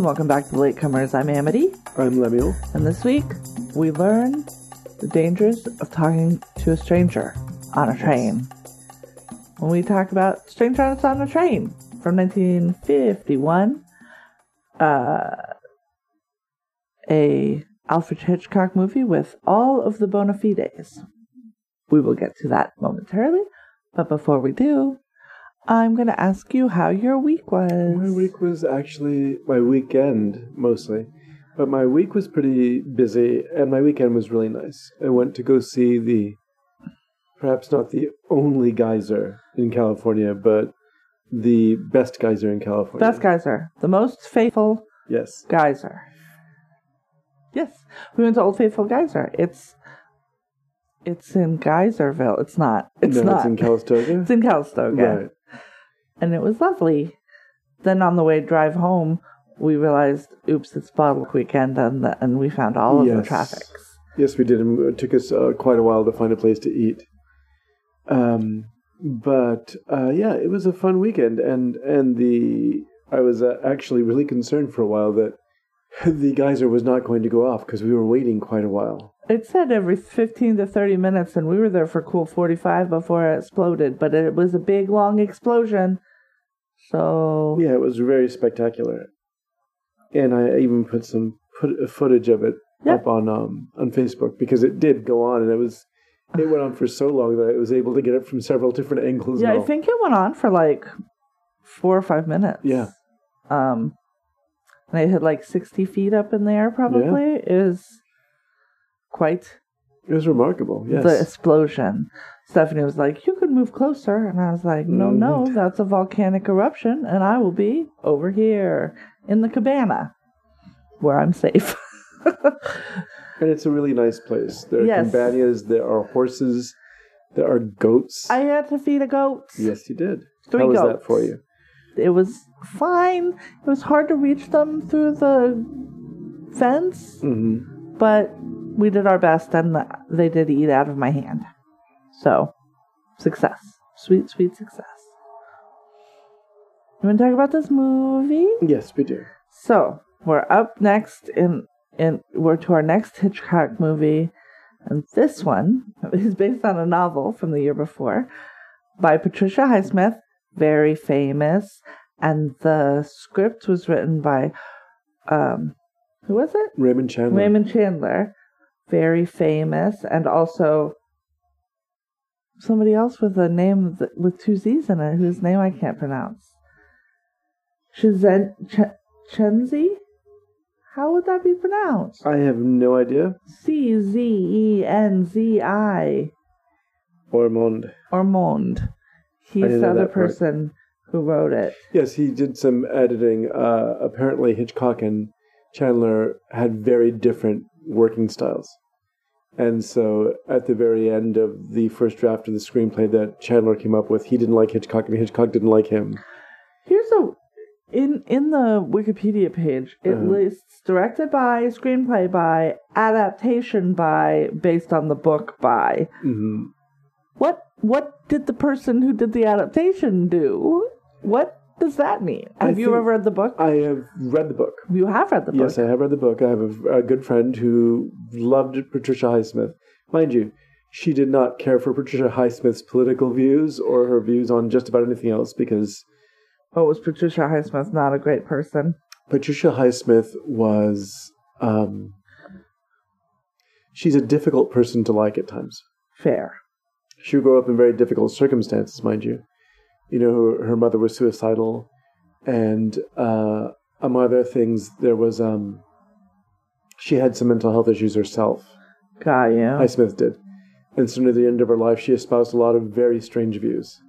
And welcome back to the Latecomers. I'm Amity, I'm Lemuel. and this week we learn the dangers of talking to a stranger on a train. When we talk about Strangers on a Train from 1951, uh, a Alfred Hitchcock movie with all of the bona fides. We will get to that momentarily, but before we do, I'm going to ask you how your week was. My week was actually my weekend mostly, but my week was pretty busy, and my weekend was really nice. I went to go see the, perhaps not the only geyser in California, but the best geyser in California. Best geyser, the most faithful Yes. geyser. Yes, we went to Old Faithful Geyser. It's it's in Geyserville. It's not. It's no, not. it's in Calistoga. It's in Calistoga, Right. And it was lovely. Then on the way drive home, we realized, oops, it's BottleRock weekend, and the, and we found all of the Yes. traffics. Yes, we did. It took us uh, quite a while to find a place to eat. Um, but uh, yeah, it was a fun weekend, and and the I was uh, actually really concerned for a while that the geyser was not going to go off because we were waiting quite a while. It said every 15 to 30 minutes, and we were there for cool 45 before it exploded, but it was a big, long explosion. So, Yeah, it was very spectacular, and I even put some put footage of it Yeah. up on um on Facebook because it did go on, and it was it went on for so long that I was able to get it from several different angles. yeah, I think it went on for like four or five minutes. Yeah. Um, and it hit like 60 feet up in the air, probably. It was quite it was remarkable. Yes. the explosion. Stephanie was like, You could move closer. And I was like, No, no, Mhm. that's a volcanic eruption, and I will be over here in the cabana where I'm safe. And it's a really nice place. There are Yes. campanias, there are horses, there are goats. I had to feed a goat. yes, you did. Three How was that for you? It was fine. It was hard to reach them through the fence, hmm but we did our best and they did eat out of my hand. So, success. Sweet, sweet success. You want to talk about this movie? Yes, we do. So, we're up next in in we're to our next Hitchcock movie, and this one is based on a novel from the year before by Patricia Highsmith, very famous, and the script was written by um who was it? Raymond Chandler. Raymond Chandler, very famous, and also somebody else with a name th- with two Z's in it, whose name I can't pronounce. Chizen Ch- Chenzi? How would that be pronounced? I have no idea. C Z E N Z I Ormonde. Ormonde. He's the other that part. person who wrote it. Yes, he did some editing. Uh, apparently, Hitchcock and Chandler had very different working styles. And so, at the very end of the first draft of the screenplay that Chandler came up with, he didn't like Hitchcock, and Hitchcock didn't like him. Here's a in in the Wikipedia page. It Uh-huh. lists directed by, screenplay by, adaptation by, based on the book by. hmm What what did the person who did the adaptation do? What does that mean? I Have you ever read the book? I have read the book. you have read the book. Yes, I have read the book. I have a, a good friend who loved Patricia Highsmith. Mind you, she did not care for Patricia Highsmith's political views or her views on just about anything else because Oh, was Patricia Highsmith not a great person? Patricia Highsmith was. Um, she's a difficult person to like at times. Fair. She grew up in very difficult circumstances, mind you. You know, her, her mother was suicidal, and uh, among other things, there was um, she had some mental health issues herself. Got you. Highsmith did, and so near the end of her life, she espoused a lot of very strange views.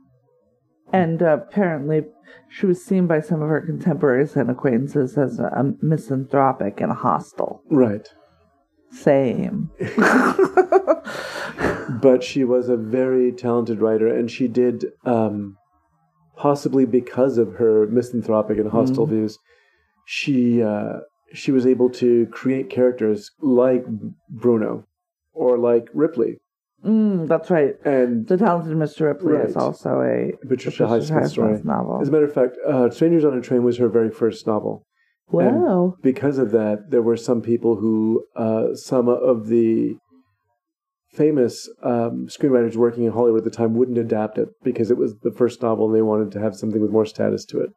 and uh, apparently, she was seen by some of her contemporaries and acquaintances as a misanthropic and hostile. Right, Same. but she was a very talented writer, and she did, um, possibly because of her misanthropic and hostile views, she uh, she was able to create characters like Bruno or like Ripley, Mm, that's right. and The Talented Mr. Ripley is also a Patricia Highsmith story. novel. As a matter of fact, uh, Strangers on a Train was her very first novel. Wow. because of that, there were some people who, uh, some of the famous um, screenwriters working in Hollywood at the time wouldn't adapt it because it was the first novel and they wanted to have something with more status to it.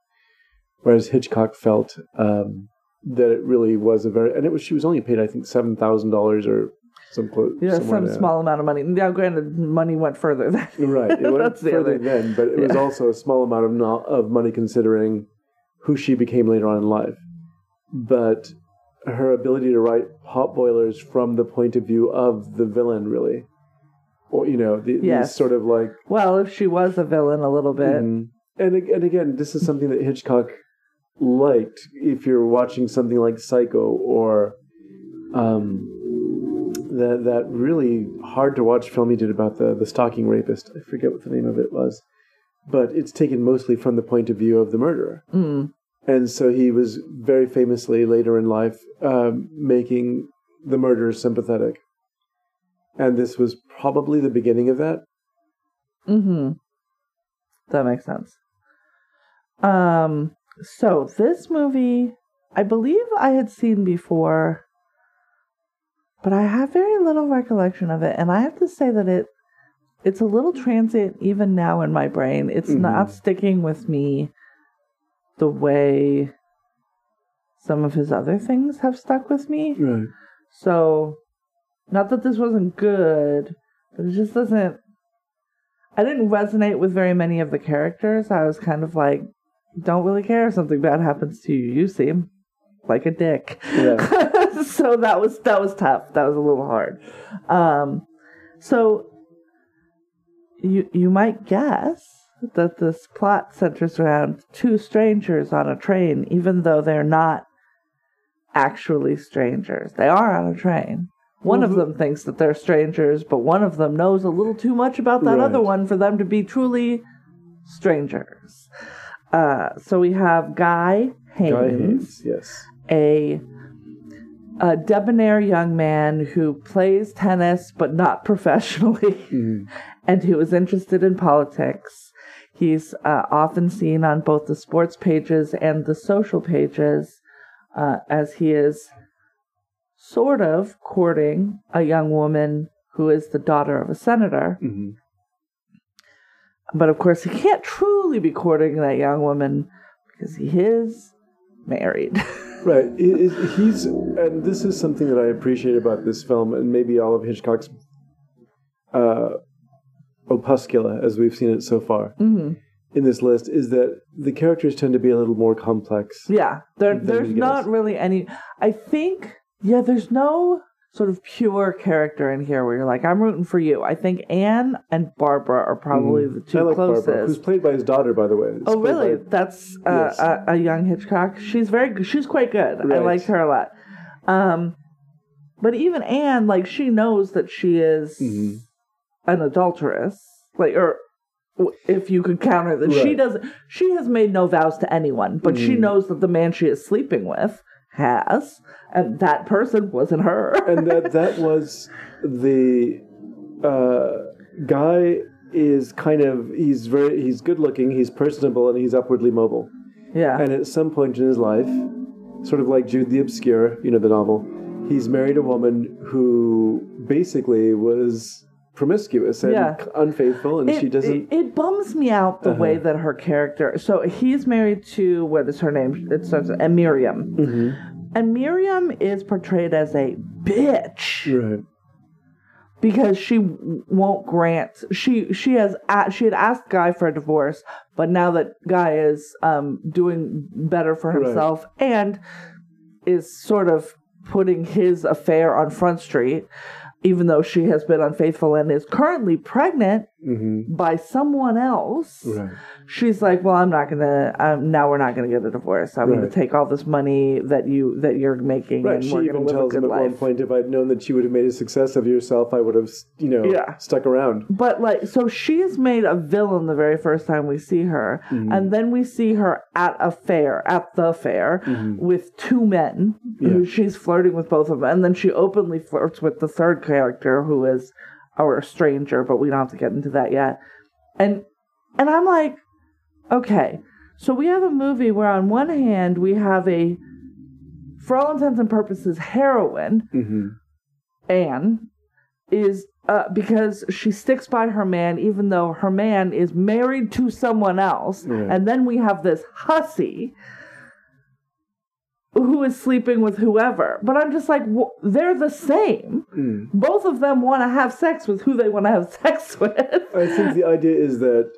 Whereas Hitchcock felt um, that it really was a very, and it was she was only paid I think seven thousand dollars or some close, Yeah, some small amount of money. Now, granted, money went further than Right, it went That's the further other- then, but it was also a small amount of no, of money considering who she became later on in life. But her ability to write pot boilers from the point of view of the villain, really, or you know, the, Yes. these sort of like, Well, if she was a villain a little bit. Mhm. and and again, this is something that Hitchcock liked. If you're watching something like Psycho or um, that that really hard to watch film he did about the the stalking rapist. I forget what the name of it was, but it's taken mostly from the point of view of the murderer. Mm. And so he was very famously later in life um, making the murderer sympathetic. And this was probably the beginning of that. Mm-hmm. That makes sense. Um, so this movie, I believe I had seen before, but I have very little recollection of it, and I have to say that it it's a little transient even now in my brain. It's Mhm. not sticking with me the way some of his other things have stuck with me. Right. So, not that this wasn't good, but it just doesn't. I didn't resonate with very many of the characters. I was kind of like, don't really care if something bad happens to you. You seem like a dick. Yeah. so that was that was tough. That was a little hard. Um, so you you might guess that this plot centers around two strangers on a train, even though they're not actually strangers. They are on a train. One Well, of them thinks that they're strangers, but one of them knows a little too much about that Right. other one for them to be truly strangers. Uh, so we have Guy Haynes, Guy Haynes, yes. a a debonair young man who plays tennis but not professionally Mhm. and who is interested in politics. He's uh, often seen on both the sports pages and the social pages uh, as he is sort of courting a young woman who is the daughter of a senator. Mhm. But of course, he can't truly be courting that young woman because he is married. Right. He- he- He's, and this is something that I appreciate about this film, and maybe all of Hitchcock's uh, opuscula, as we've seen it so far hmm in this list, is that the characters tend to be a little more complex. Yeah, there, there's not really any. I think, yeah, there's no sort of pure character in here where you're like, I'm rooting for you. I think Anne and Barbara are probably the two Mm. I like closest. Barbara, who's played by his daughter, by the way. It's oh, really? by- That's uh, Yes. a, a young Hitchcock. She's very good. She's quite good. I Right. liked her a lot. Um, but even Anne, like, she knows that she is Mhm. An adulteress, like, or if you could counter that, she doesn't. She has made no vows to anyone, but she Mhm. knows that the man she is sleeping with has, and that person wasn't her. and that that was the uh, guy is kind of he's very he's good looking he's personable and he's upwardly mobile yeah, and at some point in his life sort of like jude the obscure you know the novel he's married a woman who basically was promiscuous and Yeah. unfaithful and it, she doesn't It, it bums me out the way Uh-huh. that her character. So he's married to what is her name? It starts and Miriam, Mhm. and Miriam is portrayed as a bitch. right because she won't grant she she has she had asked guy for a divorce but now that guy is um doing better for Right. himself and is sort of putting his affair on front street even though she has been unfaithful and is currently pregnant hmm by someone else right she's like well i'm not gonna um, now we're not gonna get a divorce i'm gonna take all this money that you that you're making Right, and she we're even gonna live a tells good him at one point, if I'd known that you would have made a success of yourself, I would have, you know, Yeah. stuck around. But like, so she's made a villain the very first time we see her, Mm-hmm. and then we see her at a fair, at the fair, with two men. Who Mm-hmm. She's flirting with both of them, and then she openly flirts with the third character, who is our stranger. But we don't have to get into that yet. And and I'm like, okay, so we have a movie where on one hand we have a for all intents and purposes, heroine, hmm Anne, is uh, because she sticks by her man, even though her man is married to someone else. And then we have this hussy who is sleeping with whoever. But I'm just like, w- they're the same. Mm. Both of them want to have sex with who they want to have sex with. I think the idea is that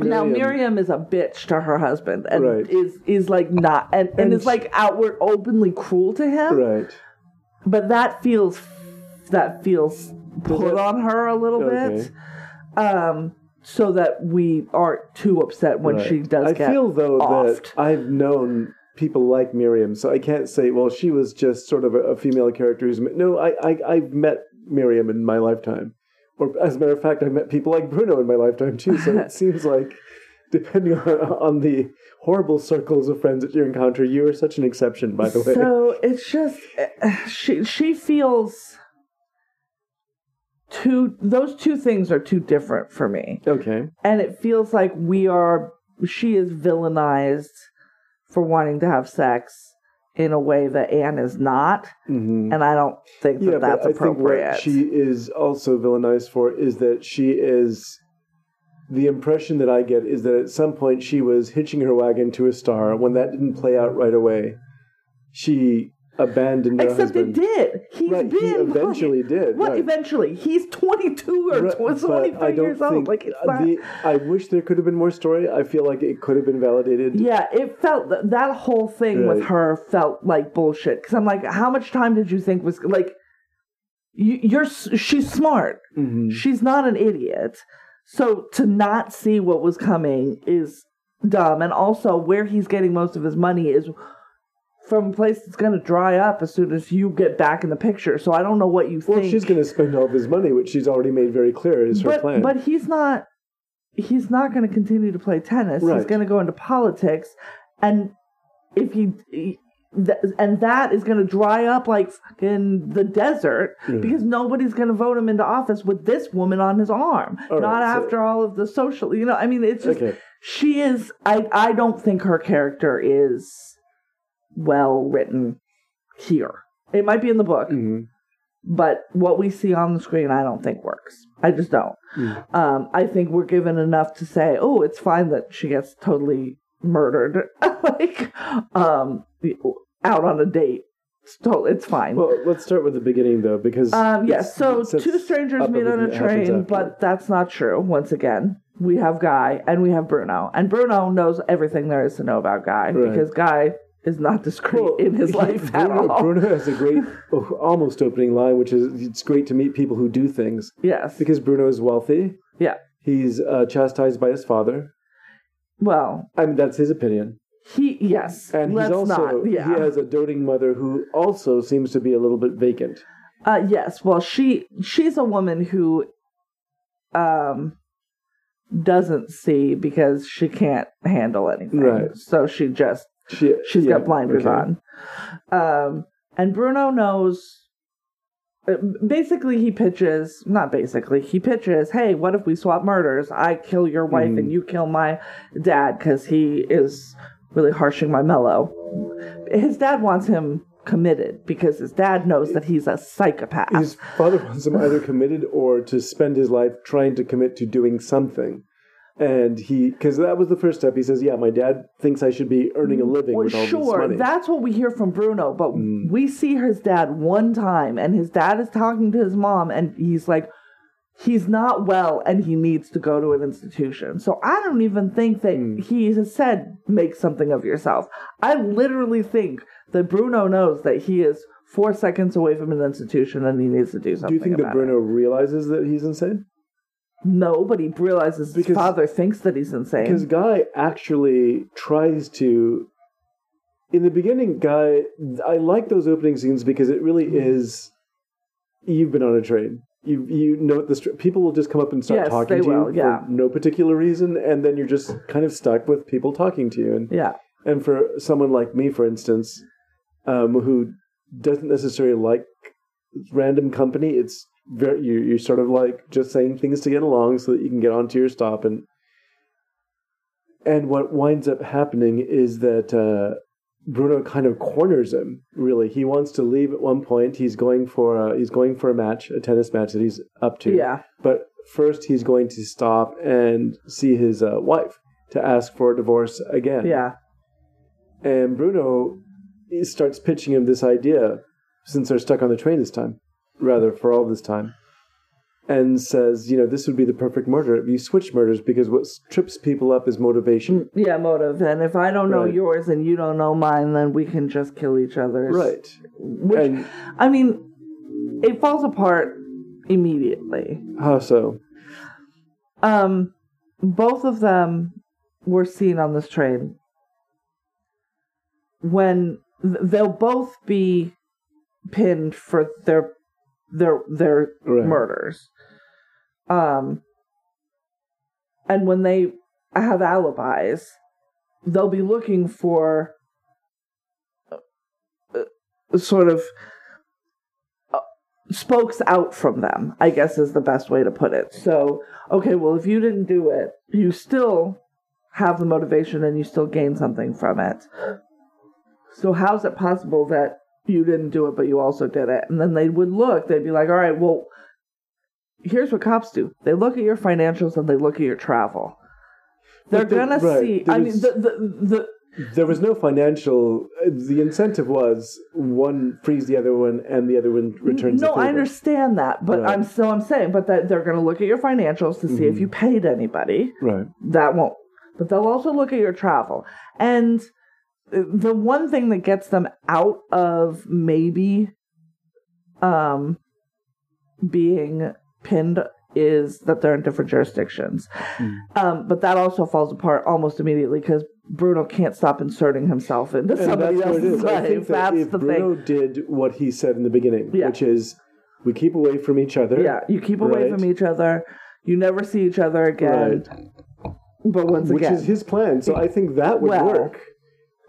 Now Miriam is a bitch to her husband and Right. is is like not and, and, And is like outward openly cruel to him. right. But that feels that feels put on her a little Okay. bit. Um so that we aren't too upset when Right. she does I feel though offed. that I've known people like Miriam, so I can't say, well, she was just sort of a, a female character who's. No, I, I I've met Miriam in my lifetime, or as a matter of fact, I've met people like Bruno in my lifetime too. So it seems like, depending on, on the horrible circles of friends that you encounter, you are such an exception. By the way, So it's just eh, she she feels two those two things are too different for me. okay, and it feels like we are she is villainized for wanting to have sex in a way that Anne is not, hmm and I don't think that yeah, that's but I think appropriate. what she is also villainized for is that she is. The impression that I get is that at some point she was hitching her wagon to a star. When that didn't play out right away, she abandoned her Except husband. it did. He's Right, been he eventually did. What right. eventually? He's twenty two or Right, tw- but twenty I don't years old. Like it's not. the, I wish there could have been more story. I feel like it could have been validated. yeah, it felt that that whole thing with Right. her felt like bullshit. Because I'm like, how much time did you think was like? You, you're s- she's smart. Mhm. She's not an idiot. So to not see what was coming is dumb. And also, where he's getting most of his money is from a place that's going to dry up as soon as you get back in the picture. So I don't know what you Well, think. she's going to spend all of his money, which she's already made very clear is her but, plan. but he's not. He's not going to continue to play tennis. He's going to go into politics, and if he, he th- and that is going to dry up like fucking the desert Yeah. because nobody's going to vote him into office with this woman on his arm. All not right, so- after all of the social, you know. I mean, it's just okay. she is. I I don't think her character is well written here. It might be in the book, Mhm. but what we see on the screen, I don't think works. I just don't. Mm. Um, I think we're given enough to say, oh, it's fine that she gets totally murdered, like um, out on a date. It's, to- it's fine. Well, let's start with the beginning though, because um, yes. it's- So two strangers meet on a everything that happens train, but that's not true. Once again, we have Guy and we have Bruno, and Bruno knows everything there is to know about Guy Right. because Guy is not discreet Well, in his life at Bruno, all. Bruno has a great, oh, almost opening line, which is it's great to meet people who do things yes. because Bruno is wealthy. Yeah. He's uh, chastised by his father. Well, I mean, that's his opinion. he yes. And he's also not. Yeah. he has a doting mother who also seems to be a little bit vacant. Uh yes, well she she's a woman who um doesn't see because she can't handle anything. Right. So she just She she's yeah, got blinders okay. on. Um and Bruno knows uh, basically he pitches not basically he pitches hey what if we swap murders i kill your wife Mhm. and you kill my dad because he is really harshing my mellow his dad wants him committed because his dad knows that he's a psychopath His father wants him either committed or to spend his life trying to commit to doing something. And he, because that was the first step. He says, "Yeah, my dad thinks I should be earning a living Well, with all sure, this money." that's what we hear from Bruno, but Mm. we see his dad one time, and his dad is talking to his mom, and he's like, he's not well, and he needs to go to an institution. So I don't even think that Mm. he has said, make something of yourself. I literally think that Bruno knows that he is four seconds away from an institution and he needs to do something. Do you think that Bruno realizes that he's insane? No, but he realizes his Because- father thinks that he's insane. Because Guy actually tries to. In the beginning, Guy, I like those opening scenes because it really Mm-hmm. is. You've been on a train. You you know the str- people will just come up and start Yes, talking to will, you yeah. for no particular reason, and then you're just kind of stuck with people talking to you. And yeah. and for someone like me, for instance, um, who doesn't necessarily like random company, it's very you you're sort of like just saying things to get along so that you can get onto your stop and and what winds up happening is that uh, Bruno kind of corners him. Really, he wants to leave at one point. He's going for a, he's going for a match, a tennis match that he's up to. Yeah. But first, he's going to stop and see his uh, wife to ask for a divorce again. Yeah. And Bruno starts pitching him this idea, since they're stuck on the train this time, rather for all this time, and says, you know, this would be the perfect murder if you switch murders because what trips people up is motivation. Yeah, motive. And if I don't know Right. yours and you don't know mine, then we can just kill each other. Right. Which, And I mean, it falls apart immediately. how so? Um, both of them were seen on this train when th- they'll both be pinned for their their their Right. murders. Um, and when they have alibis, they'll be looking for uh, uh, sort of uh, spokes out from them. I guess is the best way to put it. So, okay, well, if you didn't do it, you still have the motivation and you still gain something from it. So, how's it possible that you didn't do it, but you also did it? And then they would look, they'd be like, all right, well, here's what cops do they look at your financials and they look at your travel. They're the- gonna see. there I mean, the, the the There was no financial. The incentive was one frees the other one, and the other one returns. no. I understand that, but Right. I'm so I'm saying, but that they're gonna look at your financials to see if Mhm. you paid anybody. Right. that won't but they'll also look at your travel and the one thing that gets them out of maybe um being pinned is that they're in different jurisdictions Mm. um but that also falls apart almost immediately because bruno can't stop inserting himself into And somebody that's what it else's. I think life that that's if the Bruno thing did what he said in the beginning, Yeah. which is we keep away from each other. yeah you keep away from each other you never see each other again but once which again which is his plan. So I think that would Well, work.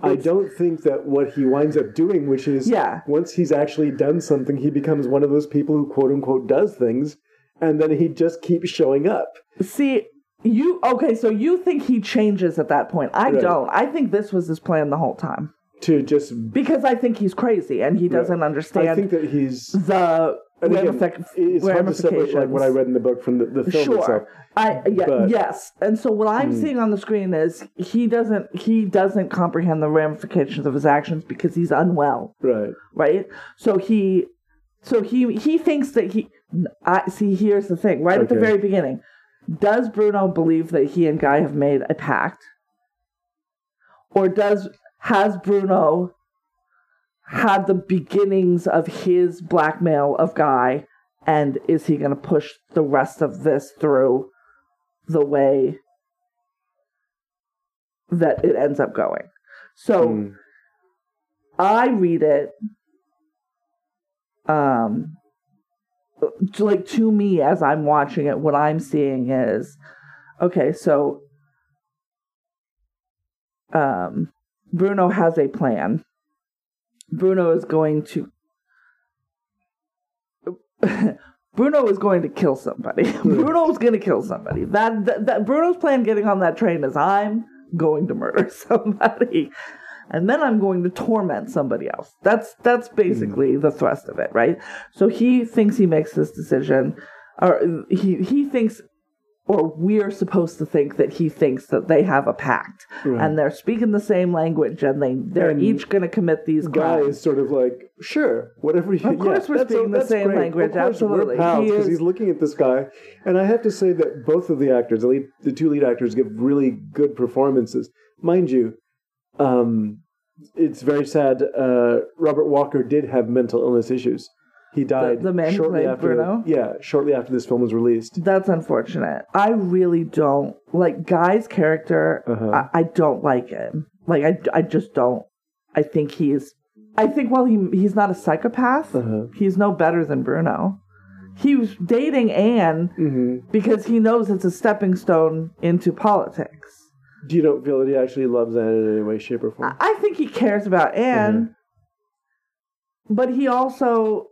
I don't think that what he winds up doing, which is Yeah. once he's actually done something, he becomes one of those people who quote unquote does things, and then he just keeps showing up. See, you okay? So you think he changes at that point? I Right. don't. I think this was his plan the whole time To just, because I think he's crazy and he doesn't I understand I think that he's. the And again, ramific- it's hard to separate like what I read in the book from the, the film Sure. itself. I yeah, But- Hmm. yes, and so what I'm seeing on the screen is he doesn't he doesn't comprehend the ramifications of his actions because he's unwell, Right. right? So he so he he thinks that he I see here's the thing, right at the very beginning. Does Bruno believe that he and Guy have made a pact? Or does has Bruno had the beginnings of his blackmail of Guy and is he going to push the rest of this through the way that it ends up going? So Mm. I read it um to- like to me as I'm watching it what I'm seeing is okay so um Bruno has a plan Bruno is going to Bruno is going to kill somebody. Hmm. Bruno's going to kill somebody. That, that that Bruno's plan getting on that train is I'm going to murder somebody and then I'm going to torment somebody else. That's that's hmm. basically the thrust of it, right? So he thinks he makes this decision or he he thinks or we're supposed to think that he thinks that they have a pact Right. and they're speaking the same language and they they're And each going to commit these Guy crimes. is sort of like, sure, whatever you Of course yeah, we're speaking the same great. language, absolutely. We're He he's looking at this guy. And I have to say that both of the actors, the, lead, the two lead actors, give really good performances. Mind you, um, it's very sad. Uh, Robert Walker did have mental illness issues. He died the man shortly played after. Bruno? Yeah, shortly after this film was released. That's unfortunate. I really don't like Guy's character. Uh-huh. I, I don't like him. Like I, I just don't. I think he's. I think while he he's not a psychopath, Uh-huh. he's no better than Bruno. He was dating Anne hmm because he knows it's a stepping stone into politics. Do you don't feel that he actually loves Anne in any way, shape, or form? I I think he cares about Anne, but he also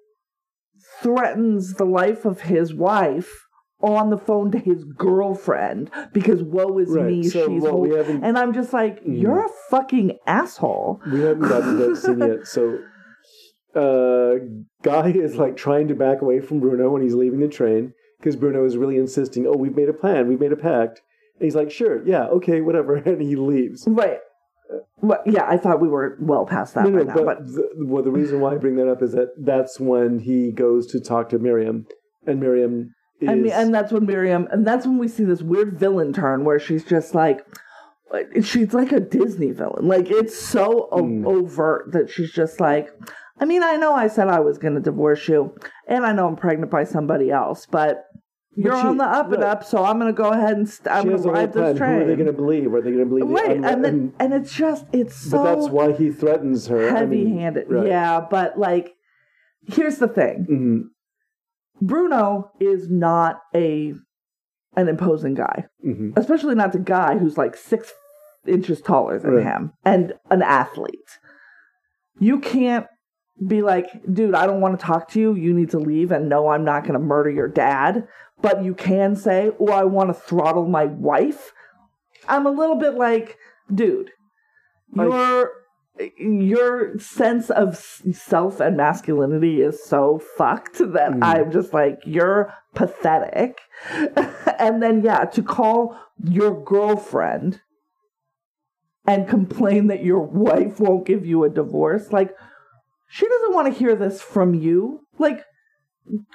threatens the life of his wife on the phone to his girlfriend because woe is Right, me, so she's what hold- we and I'm just like, you're a fucking asshole. We haven't gotten to that scene yet. So, uh, Guy is like trying to back away from Bruno when he's leaving the train because Bruno is really insisting, "Oh, we've made a plan. We've made a pact." And he's like, "Sure, yeah, okay, whatever," and he leaves. Right. Yeah, I thought we were well past that No, by no, now. but, But, the, well, the reason why I bring that up is that that's when he goes to talk to Miriam, and Miriam is I mean, and that's when Miriam, and that's when we see this weird villain turn where she's just like, she's like a Disney villain. Like it's so Hmm. overt that she's just like, I mean, I know I said I was going to divorce you, and I know I'm pregnant by somebody else, but. You're she- on the up and up, so I'm gonna go ahead and st- I'm gonna has a ride this train. Who are they going to believe? Are they going to believe right, the unre- and then and it's just it's so but that's why he threatens her. I mean, heavy-handed. right. Yeah, but like, here's the thing: Mhm, Bruno is not a an imposing guy, mhm. especially not the guy who's like six inches taller than Right. him and an athlete. You can't be like, dude, I don't want to talk to you. You need to leave, and no, I'm not going to murder your dad. But you can say, oh, I want to throttle my wife. I'm a little bit like, dude, your your sense of self and masculinity is so fucked that Mm. I'm just like, you're pathetic. and then yeah, to call your girlfriend and complain that your wife won't give you a divorce, like she doesn't want to hear this from you. Like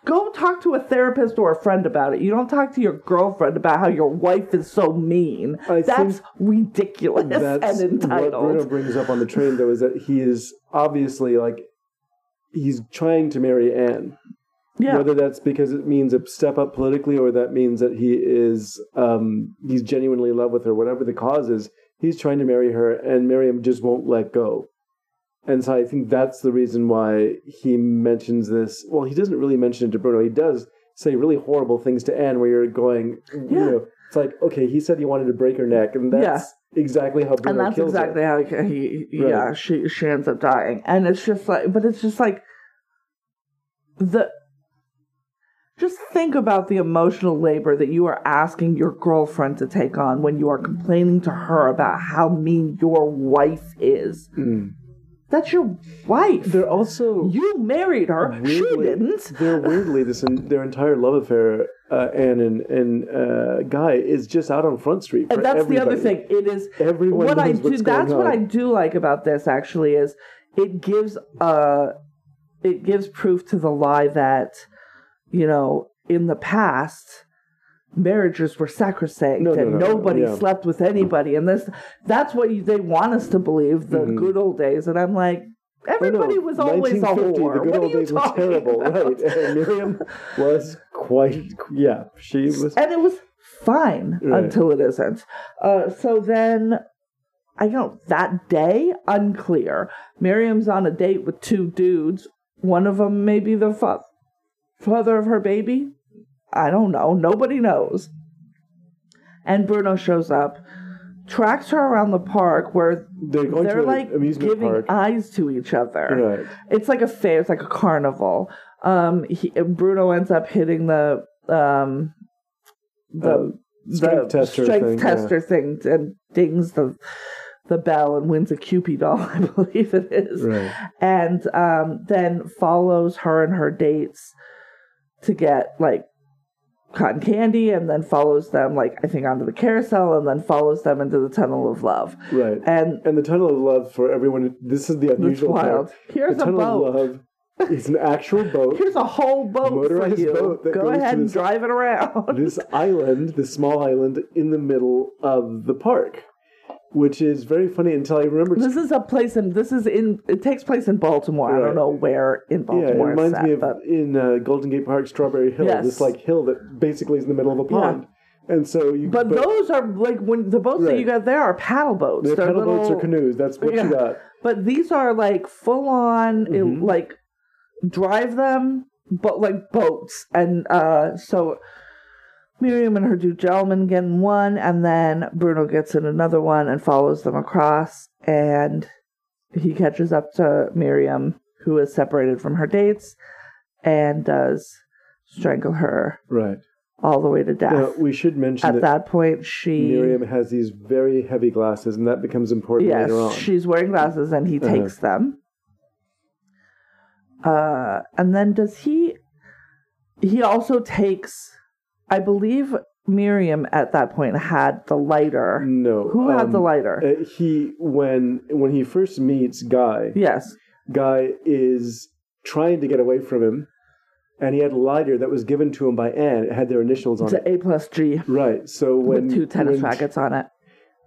go talk to a therapist or a friend about it. You don't talk to your girlfriend about how your wife is so mean. I That's ridiculous That's and what Bruno brings up on the train, though, is that he is obviously like he's trying to marry Anne. Yeah. Whether that's because it means a step up politically, or that means that he is um, he's genuinely in love with her, whatever the cause is, he's trying to marry her, and Miriam just won't let go. And so I think that's the reason why he mentions this. Well, he doesn't really mention it to Bruno. He does say really horrible things to Anne, where you're going, you know, it's like, okay, he said he wanted to break her neck, and that's exactly how Bruno and that's kills her. exactly how he, he Right. yeah she she ends up dying and it's just like but it's just like the just think about the emotional labor that you are asking your girlfriend to take on when you are complaining to her about how mean your wife is Mm. That's your wife. They're also you married her. She didn't. They're weirdly this in, their entire love affair, uh, Anne and and uh, Guy is just out on Front Street. For and that's the other thing. It is Everyone what I do that's what I do like about this actually is it gives uh it gives proof to the lie that you know in the past marriages were sacrosanct No, and no, no, nobody yeah. slept with anybody and this that's what you, they want us to believe the Mhm. good old days and I'm like Oh, everybody was always a 1950, whore The good what are old you days were terrible, about? right? And Miriam was quite, yeah, she was. and it was fine Right. until it isn't. Uh, so then, I don't that day unclear. Miriam's on a date with two dudes. One of them may be the fa- father of her baby. I don't know. Nobody knows. And Bruno shows up, tracks her around the park where They're going they're to like giving park. eyes to each other Right. it's like a fair it's like a carnival um he, bruno ends up hitting the um the Um, strength the tester strength thing, tester thing and dings the the bell and wins a cupid doll i believe it is Right. and um then follows her and her dates to get like cotton candy and then follows them like i think onto the carousel and then follows them into the tunnel of love Right. and And the tunnel of love for everyone. This is the it's unusual wild part. here's the a tunnel boat of love is an actual boat. Here's a whole boat Motorized for you. boat that Go goes ahead and this- drive it around. this island, this small island in the middle of the park, which is very funny until I remember. This is a place in. This is in. It takes place in Baltimore. I don't know where in Baltimore. yeah, it reminds me at, of but in uh, Golden Gate Park, Strawberry Hill. Yes. This like hill that basically is in the middle of a Yeah. pond, and so you. but those are like when the boats that you got there are paddle boats. they're They're paddle boats or canoes. That's what Yeah. you got. But these are like full on, Mhm. like drive them, but like boats. And uh so Miriam and her two gentlemen get in one, and then Bruno gets in another one and follows them across. And he catches up to Miriam, who is separated from her dates, and does strangle her Right. all the way to death. Now, we should mention At that, that point, she Miriam has these very heavy glasses, and that becomes important yes, later on. she's wearing glasses, and he Uh-huh. takes them. Uh, and then does he? He also takes, I believe, Miriam at that point had the lighter. no, Who had the um, lighter? uh, he when when he first meets Guy, yes. Guy is trying to get away from him, and he had a lighter that was given to him by Anne. It had their initials on It's it. an A plus G Right. So when with two tennis when, rackets on it.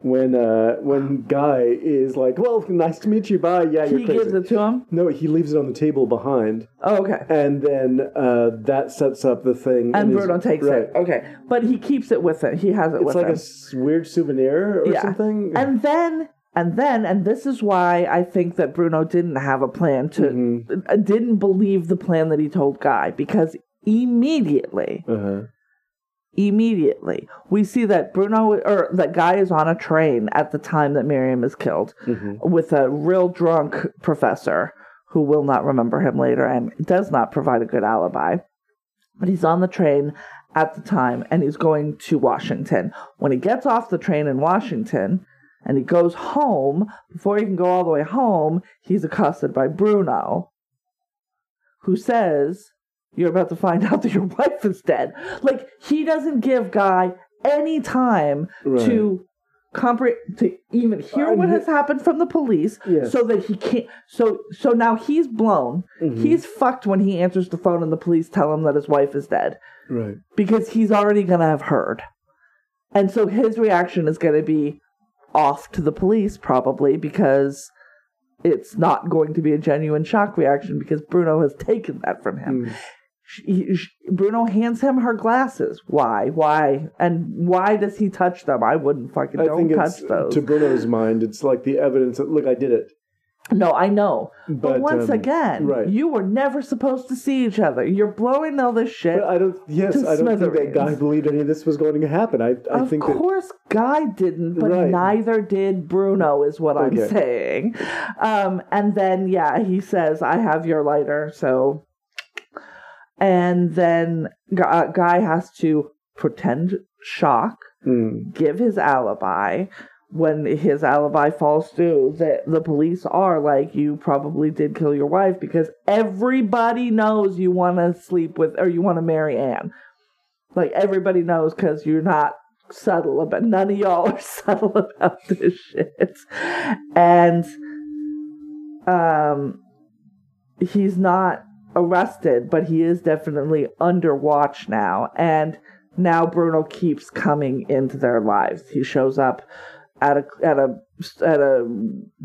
When uh when Guy is like, "Well, nice to meet you. Bye." Yeah, you're He crazy. gives it to him. no, he leaves it on the table behind, Oh, okay. and then uh that sets up the thing. And his- Bruno takes right. it. Okay, but he keeps it with him. He has it with him. It's like a weird souvenir or Yeah. something. And then, and then, and this is why I think that Bruno didn't have a plan to, Mhm. uh, didn't believe the plan that he told Guy because immediately, Uh-huh. Immediately, we see that Bruno or that Guy is on a train at the time that Miriam is killed Mhm. with a real drunk professor who will not remember him later and does not provide a good alibi. But he's on the train at the time and he's going to Washington. When he gets off the train in Washington and he goes home, before he can go all the way home, he's accosted by Bruno, who says, You're about to find out that your wife is dead. Like, he doesn't give Guy any time Right. to compre- to even hear what has happened from the police Yes. so that he can't so so now he's blown Mhm. he's fucked when he answers the phone and the police tell him that his wife is dead Right. because he's already going to have heard and so his reaction is going to be off to the police probably because it's not going to be a genuine shock reaction because Bruno has taken that from him Mm. She, she- Bruno hands him her glasses. Why? Why? And why does he touch them? I wouldn't fucking I don't touch those. to Bruno's mind. It's like the evidence that look, I did it. no, I know. But, But, once um, again, right. you were never supposed to see each other. You're blowing all this shit. But I don't. Yes, I don't think that guy believed any of this was going to happen. I, I of think that course, Guy didn't, but Right. neither did Bruno, is what I'm saying. Um, and then, yeah, he says, I have your lighter, so. And then uh, Guy has to pretend shock, Mm, give his alibi. When his alibi falls through, that the police are like, You probably did kill your wife because everybody knows you want to sleep with or you want to marry Anne. Like, everybody knows because you're not subtle about none of y'all are subtle about this shit. And um he's not arrested, but he is definitely under watch now. And now Bruno keeps coming into their lives. He shows up at a at a at a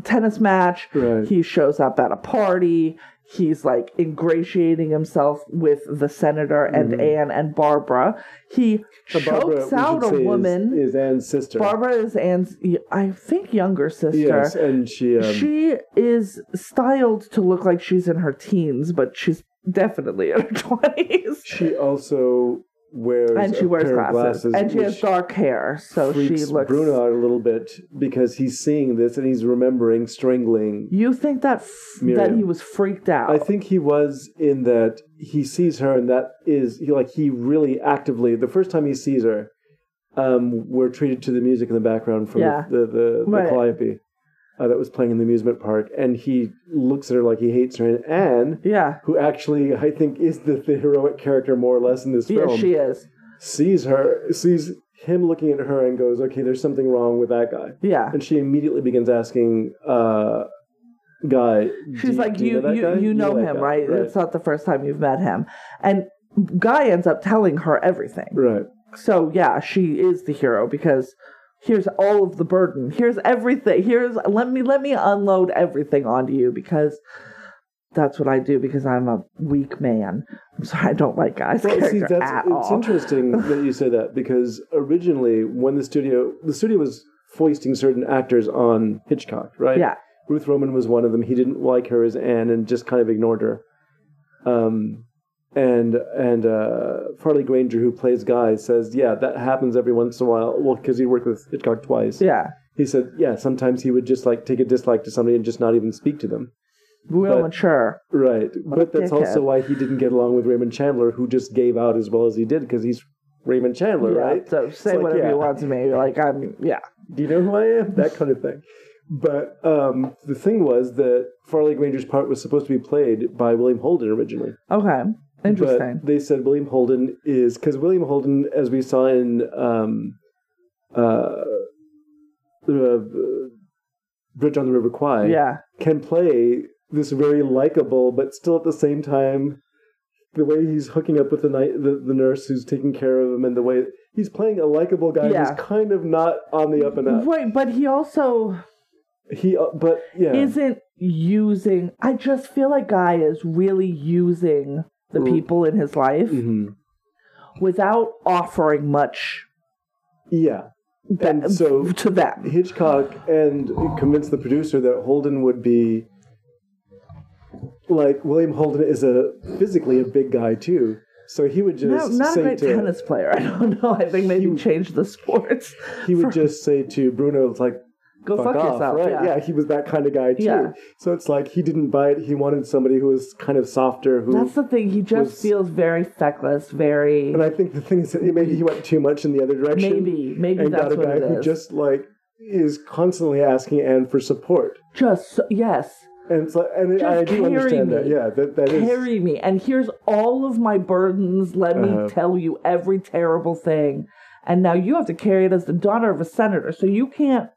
tennis match. right. He shows up at a party. He's like ingratiating himself with the senator and Mhm. Anne and Barbara. He So chokes out a say, is- woman. Is, Anne's sister. Barbara is Anne's, I think, younger sister. Yes, and she. Um, she is styled to look like she's in her teens, but she's definitely in her twenties. she also wears And she wears of glasses, and she has dark hair, so she looks. Bruno out a little bit because he's seeing this and he's remembering strangling. You think that f- that he was freaked out? I think he was in that he sees her and that is he like he really actively the first time he sees her, um, we're treated to the music in the background from Yeah. the the, the, the Right. calliope uh, that was playing in the amusement park, and he looks at her like he hates her, and Anne, yeah, who actually I think is the, the heroic character more or less in this yeah, film, she is. sees her sees him looking at her and goes, okay, there's something wrong with that guy, Yeah, and she immediately begins asking. Uh, Guy, she's like, do you, know you, guy? you know that him, guy?" right? It's not the first time you've met him, and Guy ends up telling her everything. Right. So yeah, she is the hero because here's all of the burden. Here's everything. Here's let me let me unload everything onto you because that's what I do because I'm a weak man. I'm sorry, I don't like Guy's Well, see, that's at it's all. interesting that you say that because originally, when the studio the studio was foisting certain actors on Hitchcock, right? Yeah, Ruth Roman was one of them. He didn't like her as Anne and just kind of ignored her. Um, and and uh, Farley Granger, who plays Guy, says, "Yeah, that happens every once in a while." Well, because he worked with Hitchcock twice. yeah, He said, "Yeah, sometimes he would just like take a dislike to somebody and just not even speak to them." real But- mature. Right, What but that's also why he didn't get along with Raymond Chandler, who just gave out as well as he did because he's Raymond Chandler, yeah, right? So say like, whatever yeah. you want to me. Like I'm, yeah. Do you know who I am? That kind of thing. But um, the thing was that Farley Granger's part was supposed to be played by William Holden originally. Okay, interesting. But they said William Holden is because William Holden, as we saw in um, uh, uh, Bridge on the River Kwai, yeah, can play this very likable, but still at the same time, the way he's hooking up with the night the, the nurse who's taking care of him, and the way he's playing a likable guy Yeah. who's kind of not on the up and up. right. But he also He, uh, but yeah, isn't using. I just feel like Guy is really using the Mm. people in his life hmm without offering much yeah. ba- And so to them. Hitchcock and convinced the producer that Holden would be like William Holden is a physically a big guy too, so he would No, just not a great to tennis player. I don't know. I think maybe He- change the sports. he would just say to Bruno, like Go fuck, fuck, off, yourself. right? Yeah. Yeah. he was that kind of guy too. Yeah. So it's like he didn't buy it. He wanted somebody who was kind of softer. Who That's the thing. He just was- feels very feckless, very and I think the thing is that maybe he went too much in the other direction. maybe, maybe and that's got a guy who is. just like is constantly asking Anne for support. just so- yes, And it's like, and Just I do understand that. Yeah, that that is. carry me. And here's all of my burdens. Let Uh-huh. me tell you every terrible thing. And now you have to carry it as the daughter of a senator, so you can't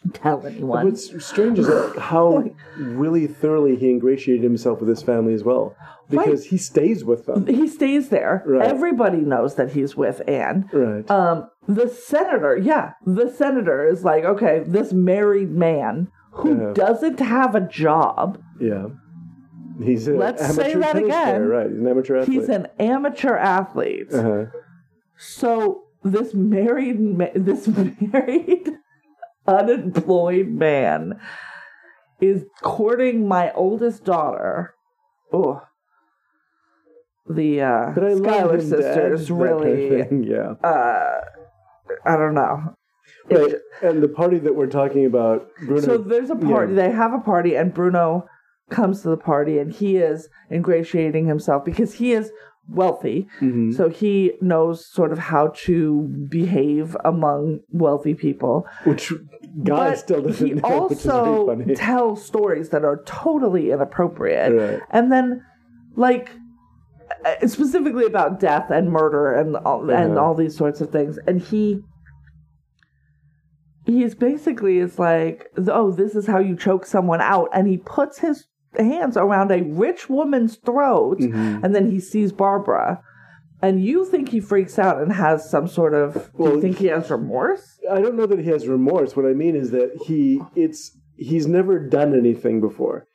tell anyone. What's strange is how really thoroughly he ingratiated himself with his family as well, because he stays with them. he stays there. Right. Everybody knows that he's with Anne. Right. Um, the senator, yeah, the senator is like, okay, this married man who Yeah. doesn't have a job. yeah. He's an Let's say amateur that again. player, right? He's an amateur athlete. He's an amateur athlete. uh-huh. So this married, ma- this married, unemployed man is courting my oldest daughter. Oh, the uh, But I Schuyler him, Dad, sisters kind of really. yeah. uh, I don't know. Right. And the party that we're talking about, Bruno. So there's a party. yeah. They have a party, and Bruno comes to the party, and he is ingratiating himself because he is wealthy. Mhm. So he knows sort of how to behave among wealthy people. which God but still doesn't he know, which is very also tells stories that are totally inappropriate. Right. And then, like, uh, specifically about death and murder and all, and all these sorts of things. And he. He's basically is like, oh, this is how you choke someone out, and he puts his hands around a rich woman's throat, Mhm. and then he sees Barbara, and you think he freaks out and has some sort of. do you think he has remorse? I don't know that he has remorse. What I mean is that he it's he's never done anything before.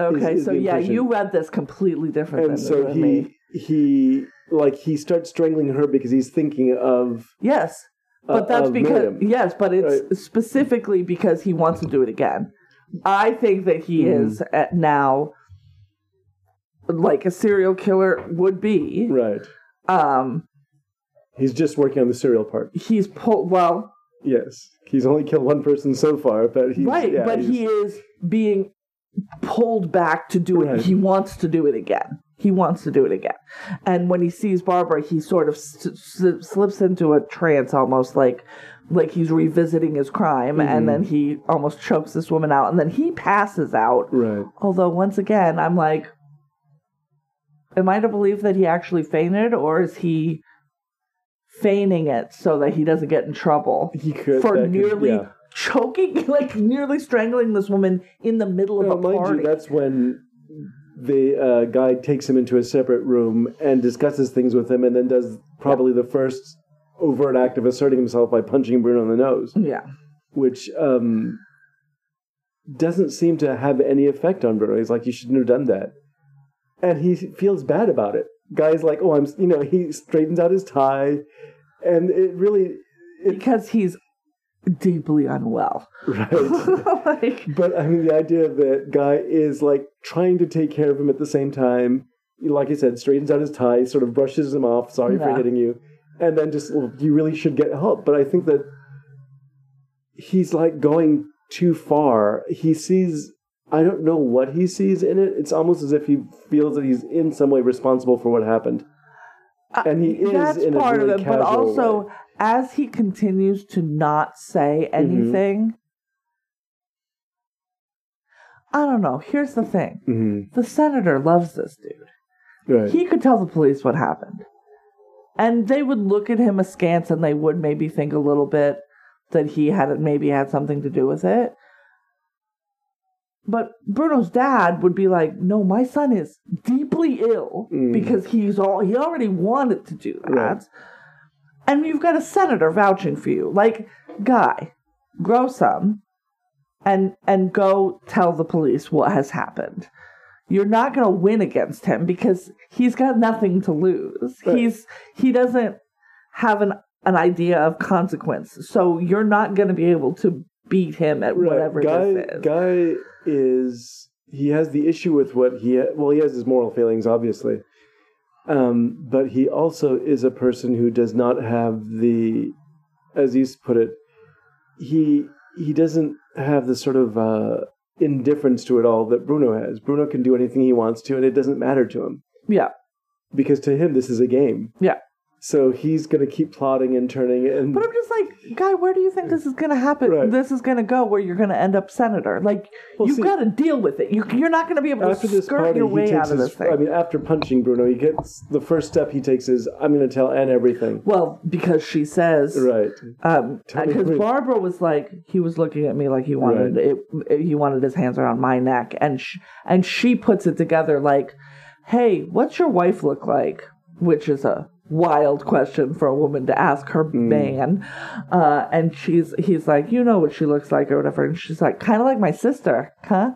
Okay, is so yeah, you read this completely different And than, so he me. he like he starts strangling her because he's thinking of Yes, uh, but that's because Miriam. yes, but it's Right. specifically because he wants to do it again. I think that he Mhm. is at now like a serial killer would be. right. Um, He's just working on the serial part. he's pulled well, Yes, he's only killed one person so far, but he's right, yeah, but he's- he is being pulled back to do it. Right. He wants to do it again. He wants to do it again. And when he sees Barbara, he sort of s- s- slips into a trance, almost like like he's revisiting his crime, Mhm. and then he almost chokes this woman out, and then he passes out. right. Although once again, I'm like, am I to believe that he actually fainted, or is he feigning it so that he doesn't get in trouble He could for that could- nearly yeah. choking, like nearly strangling this woman in the middle of Well, a mind party? you, that's when the uh, guy takes him into a separate room and discusses things with him, and then does probably the first overt act of asserting himself by punching Bruno in the nose, yeah. which um, doesn't seem to have any effect on Bruno. He's like, "You shouldn't have done that," and he feels bad about it. Guy's like, "Oh, I'm," you know, he straightens out his tie, and it really, it, because he's deeply unwell. right. like, But I mean, the idea that guy is like trying to take care of him at the same time, like I said, straightens out his tie, sort of brushes him off, sorry for hitting you, and then just, you really should get help. But I think that he's like going too far. He sees, I don't know what he sees in it. It's almost as if he feels that he's in some way responsible for what happened. And he is That's in a part really of it, but also way. as he continues to not say Mm-hmm. anything. I don't know. Here's the thing: Mhm. the senator loves this dude. Right. He could tell the police what happened, and they would look at him askance, and they would maybe think a little bit that he had maybe had something to do with it. But Bruno's dad would be like, "No, my son is deeply ill Mm. because he's all he already wanted to do that." Right. And you've got a senator vouching for you. Like, guy, grow some and and go tell the police what has happened. You're not going to win against him because he's got nothing to lose. Right. He's he doesn't have an an idea of consequence. So you're not going to be able to beat him at Right. whatever guy, this is. Guy is he has the issue with what he well he has his moral failings obviously, um, but he also is a person who does not have the, as you put it, he he doesn't have the sort of uh, indifference to it all that Bruno has. Bruno can do anything he wants to, and it doesn't matter to him yeah. because to him this is a game. Yeah. So he's going to keep plotting and turning and But I'm just like, guy, where do you think this is going to happen? Right. This is going to go where you're going to end up senator. Like, Well, you've got to deal with it. You, you're not going to be able after to this skirt party, your way out of his. this thing. I mean, after punching Bruno, he gets the first step he takes is I'm going to tell Anne everything. well, because she says, Right. um, because everything. Barbara was like, he was looking at me like he wanted Right. it, it- He wanted his hands around my neck, and sh- and she puts it together like, "Hey, what's your wife look like?" Which is a wild question for a woman to ask her Mm. man. Uh, and she's he's like, "You know what she looks like, or whatever," and she's like, "Kind of like my sister, huh?"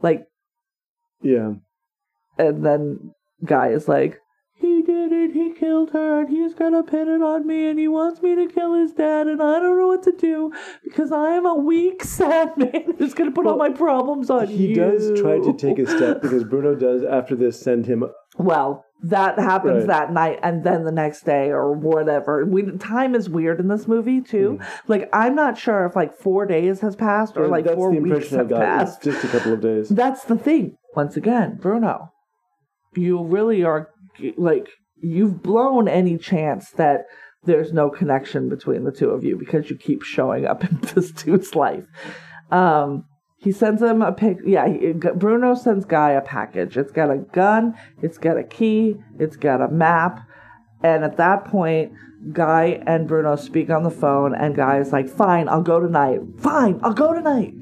Like Yeah. And then guy is like, he did it, he killed her, and he's gonna pin it on me, and he wants me to kill his dad, and I don't know what to do because I am a weak, sad man who's gonna put all my problems on He you. He does try to take a step because Bruno does after this send him. Well, that happens Right. that night, and then the next day or whatever. We time is weird in this movie too. Like I'm not sure if like four days has passed or like that's four the weeks impression I have got. passed. It's just a couple of days. That's the thing. Once again, Bruno, you really are like you've blown any chance that there's no connection between the two of you because you keep showing up in this dude's life. Um, he sends him a pic. Yeah, he, Bruno sends Guy a package. It's got a gun. It's got a key. It's got a map. And at that point, Guy and Bruno speak on the phone, and Guy is like, "Fine, I'll go tonight. Fine, I'll go tonight."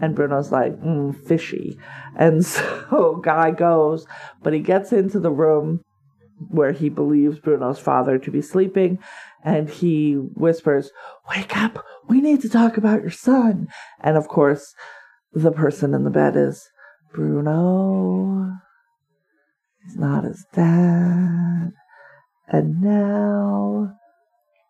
And Bruno's like, mm, fishy. And so Guy goes, but he gets into the room where he believes Bruno's father to be sleeping, and he whispers, Wake up! We need to talk about your son. And of course, the person in the bed is Bruno. He's not his dad. And now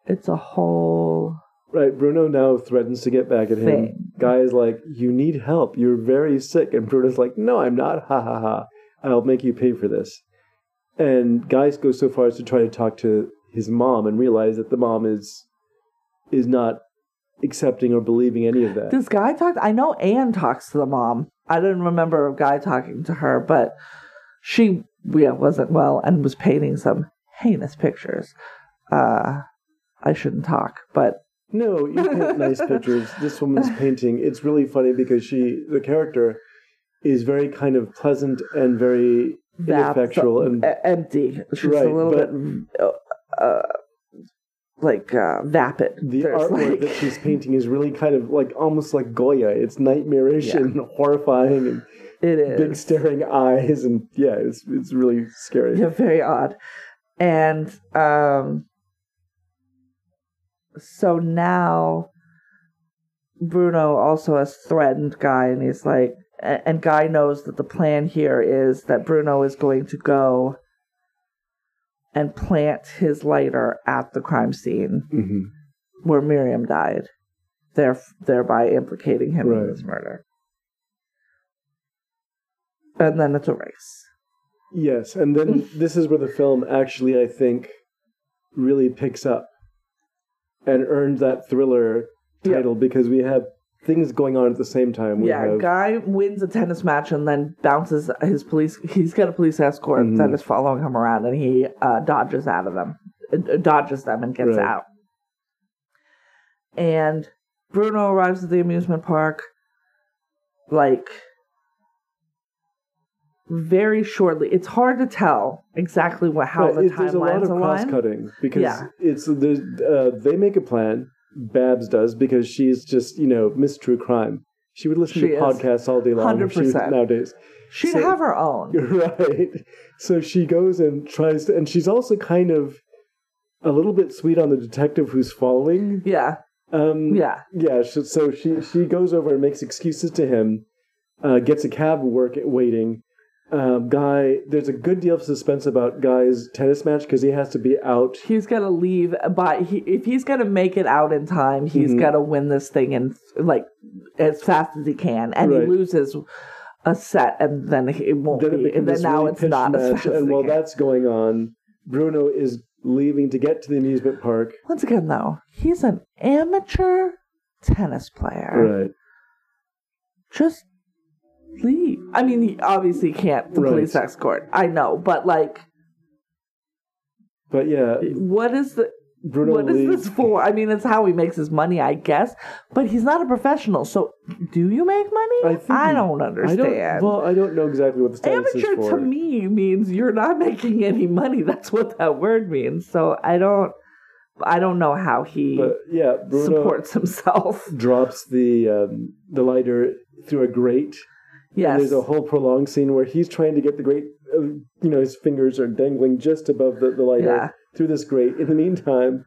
it's a whole Right. Bruno now threatens to get back at him. Thing. Guy is like, "You need help. You're very sick." And Bruno's like, "No, I'm not. Ha ha ha. I'll make you pay for this." And Guy goes so far as to try to talk to his mom and realize that the mom is is not accepting or believing any of that. Does Guy talk? I know Anne talks to the mom. I didn't remember a guy talking to her, but she yeah wasn't well and was painting some heinous pictures. Uh, I shouldn't talk, but No, you paint nice pictures. This woman's painting. It's really funny because she, the character, is very kind of pleasant and very that's ineffectual and empty. She's Right, a little but- bit uh, like uh, vapid. the There's artwork like- that she's painting is really kind of like almost like Goya. It's nightmarish Yeah. and horrifying and it is big staring eyes and yeah, it's it's really scary. Yeah, very odd. And um so now Bruno also has threatened Guy and he's like and Guy knows that the plan here is that Bruno is going to go and plant his lighter at the crime scene hmm where Miriam died, there, thereby implicating him in Right. this murder. And then it's a race. Yes, and then this is where the film actually, I think, really picks up and earns that thriller Yeah. title because we have things going on at the same time. We yeah, have guy wins a tennis match and then bounces his police. He's got a police escort Mhm. that is following him around, and he uh, dodges out of them, uh, dodges them, and gets Right. out. And Bruno arrives at the amusement park, like very shortly. It's hard to tell exactly what how Right, the it- there's a lot of cross cutting because Yeah. it's uh, they make a plan. Babs does because she's just you know Miss True Crime. She would listen She to is. podcasts all day long if she was 100%. nowadays. She'd So- have her own. Right. So she goes and tries to, and she's also kind of a little bit sweet on the detective who's following. Yeah, Um, yeah, Yeah. So so she she goes over and makes excuses to him, uh, gets a cab work at waiting. Um, guy, there's a good deal of suspense about Guy's tennis match because he has to be out. he's got to leave by he, if he's going to make it out in time he's Mhm. got to win this thing and like as fast as he can and Right. he loses a set and then it won't Then it be and then now really it's not as match, fast as and he while that's going on, Bruno is leaving to get to the amusement park. once again though he's an amateur tennis player Right. just leave i mean he obviously can't the Right. police escort i know but like But yeah, what is the Bruno what is this for? I mean, it's how he makes his money, I guess. But he's not a professional, so do you make money? I he- don't I understand. don't. Well, I don't know exactly what the status Amateur is for. to me means you're not making any money. That's what that word means. So I don't, I don't know how he But yeah, Bruno supports himself. drops the um, the lighter through a grate. And there's a whole prolonged scene where he's trying to get the grate. Uh, you know, his fingers are dangling just above the, the lighter Yeah. through this grate. In the meantime,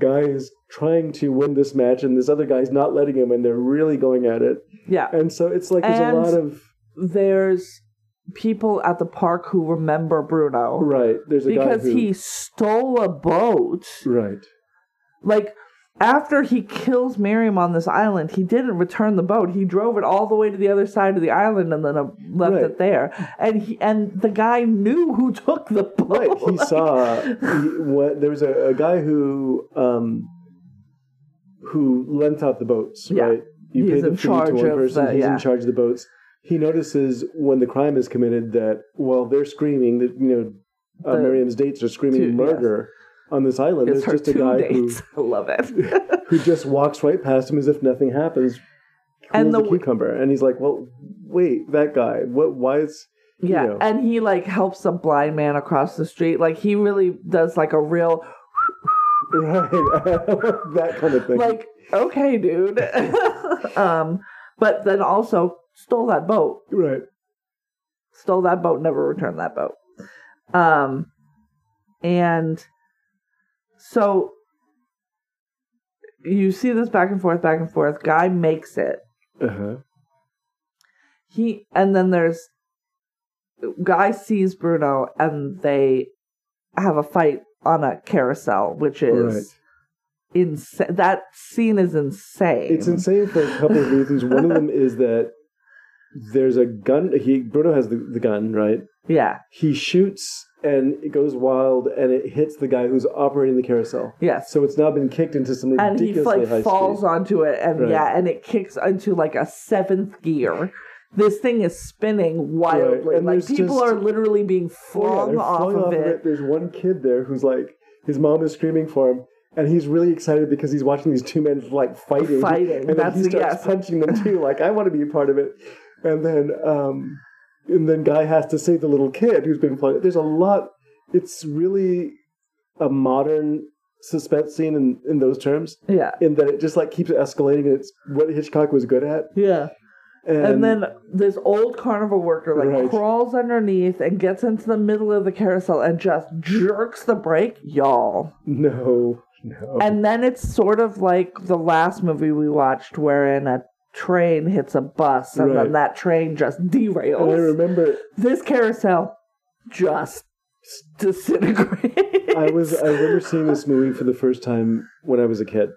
guy is trying to win this match, and this other guy's not letting him, and they're really going at it. yeah. And so it's like there's And- a lot of There's people at the park who remember Bruno right. There's a because guy who he stole a boat. right. like after he kills Miriam on this island, he didn't return the boat. He drove it all the way to the other side of the island and then uh, left Right. it there. And he and the guy knew who took the boat. Right, he saw. He, what, there was a, a guy who um, who lent out the boats. Yeah. Right, you He's pay the in fee charge to one person. the- he's yeah. in charge of the boats. He notices when the crime is committed that while they're screaming that you know uh, The Miriam's dates are screaming two- murder on this island. It's There's her just a guy dates. I love it. who who just walks right past him as if nothing happens. And the the cucumber, and he's like, "Well, wait, that guy. What? Why is?" you yeah, know. and he like helps a blind man across the street. Like he really does like a real Right, that kind of thing. like okay, dude. um, but then also stole that boat. right. stole that boat, never returned that boat. Um, and so you see this back and forth, back and forth. Guy makes it. Uh huh. He and then there's guy sees Bruno, and they have a fight on a carousel, which is Right. insane. That scene is insane. It's insane for a couple of reasons. One of them is that there's a gun. He Bruno has the, the gun, right? Yeah. He shoots and it goes wild and it hits the guy who's operating the carousel. Yes. So it's now been kicked into some and he ridiculously high like falls speed. onto it and Right. yeah and it kicks into like a seventh gear this thing is spinning wildly and like people just- are literally being Oh, yeah, flung they're off, flung of, it. There's one kid there who's like, his mom is screaming for him. And he's really excited because he's watching these two men like fighting, Fighting, and then that's he the- starts yes. punching them too. Like I want to be a part of it, and then um, and then guy has to save the little kid who's been flung. There's a lot. It's really a modern suspense scene in, in those terms, yeah in that it just like keeps escalating. And it's what Hitchcock was good at. yeah And, and then this old carnival worker like Right. crawls underneath and gets into the middle of the carousel and just jerks the brake y'all no, no, and then it's sort of like the last movie we watched wherein a train hits a bus and Right. then that train just derails and I remember this carousel just disintegrates. I was I remember seeing this movie for the first time when I was a kid,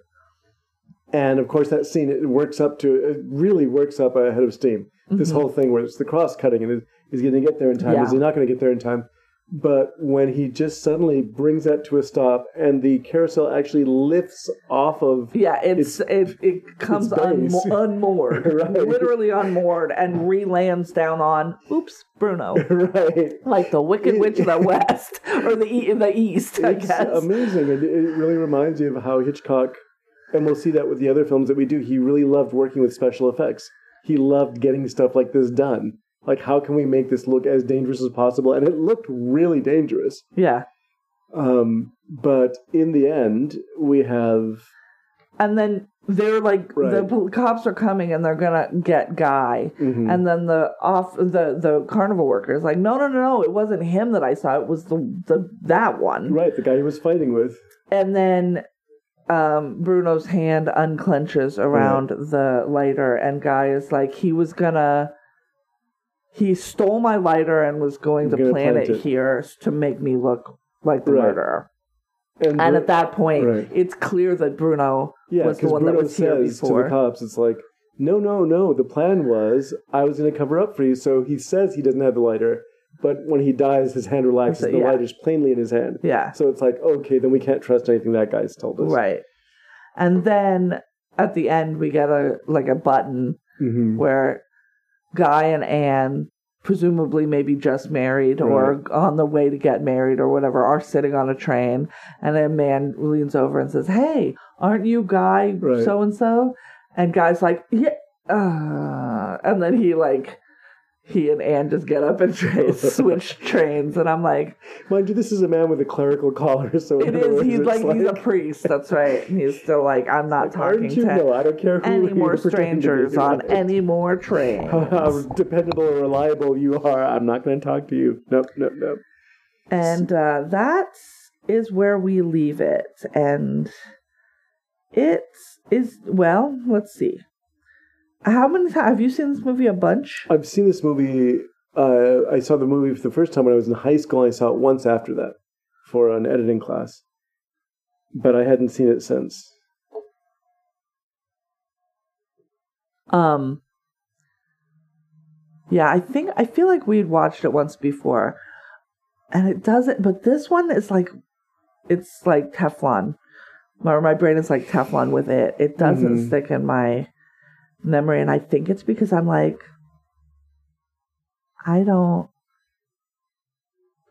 and of course that scene it works up to it really works up ahead of steam. This Mhm. whole thing where it's the cross cutting and is he going to get there in time? Is he not going to get there in time? But when he just suddenly brings that to a stop and the carousel actually lifts off of Yeah, it's, it it comes it's unmo- unmoored, Right. literally unmoored, and re-lands down on oops Bruno, right. like the Wicked Witch of the West or the e- the East, I It's guess. amazing. It, it really reminds you of how Hitchcock, and we'll see that with the other films that we do. He really loved working with special effects. He loved getting stuff like this done. Like, how can we make this look as dangerous as possible? And it looked really dangerous. Yeah, Um, but in the end, we have and then they're like the Right. pol- cops are coming and they're gonna get Guy, mhm, and then the off the the carnival workers like no no no no it wasn't him that I saw it was the the that one right the guy he was fighting with. and then um Bruno's hand unclenches around the lighter and Guy is like he was gonna he stole my lighter and was going to plant plant it it. here to make me look like the Right. murderer And, and Bru- at that point Right. it's clear that Bruno yeah, was the one Bruno that was here says to the cops, it's like, no, no, no. The plan was I was going to cover up for you. So he says he doesn't have the lighter, but when he dies, his hand relaxes. So, the yeah. lighter's plainly in his hand. yeah So it's like, okay, then we can't trust anything that guy's told us. right and then at the end we get a like a button hmm where Guy and Anne, presumably maybe just married or on the way to get married or whatever, are sitting on a train, and a man leans over and says, "Hey, aren't you Guy so and so?" And Guy's like, "Yeah," uh, and then he like. He and Anne just get up and tra- switch trains, and I'm like, Mind you, this is a man with a clerical collar, so it is. "It words, He's it's like, he's a priest. That's right. And he's still like, "I'm not talking to No, I don't care who any more strangers on right? any more trains." How dependable or reliable you are, I'm not going to talk to you. Nope, nope, nope. And uh, that is where we leave it. And it is, well, let's see. How many times have you seen this movie? A bunch? I've seen this movie. Uh, I saw the movie for the first time when I was in high school. and I saw it once after that for an editing class, but I hadn't seen it since. Um, yeah, I think, I feel like we'd watched it once before. And it doesn't, but this one is like, it's like Teflon. My, my brain is like Teflon with it. It doesn't Mhm. stick in my memory. And I think it's because I'm like, I don't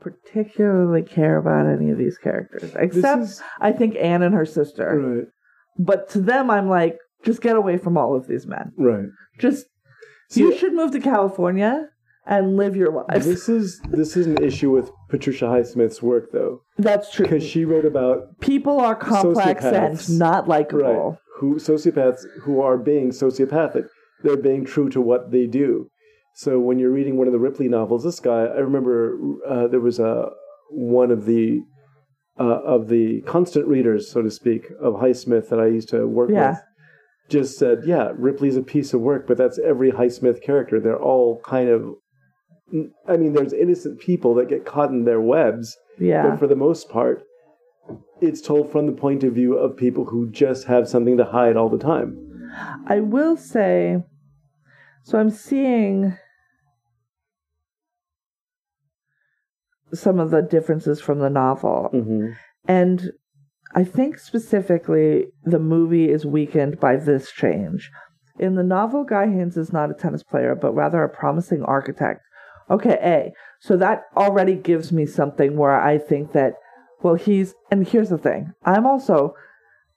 particularly care about any of these characters, except is I think Anne and her sister. right, But to them, I'm like, just get away from all of these men. right. Just See, you should move to California and live your life. this is this is an issue with Patricia Highsmith's work, though, That's true. because she wrote about People are complex Sociopaths. and not likable. right who sociopaths who are being sociopathic. They're being true to what they do. So when you're reading one of the Ripley novels, this guy, I remember uh, there was a one of the uh, of the constant readers, so to speak, of Highsmith that I used to work Yeah. with, just said, "Yeah, Ripley's a piece of work, but that's every Highsmith character. They're all kind of." I mean, there's innocent people that get caught in their webs, Yeah. but for the most part, it's told from the point of view of people who just have something to hide all the time. I will say, so I'm seeing some of the differences from the novel. Mm-hmm. And I think specifically the movie is weakened by this change. In the novel, Guy Haines is not a tennis player, but rather a promising architect. Okay, A. So that already gives me something where I think that, well, he's, and here's the thing. I'm also,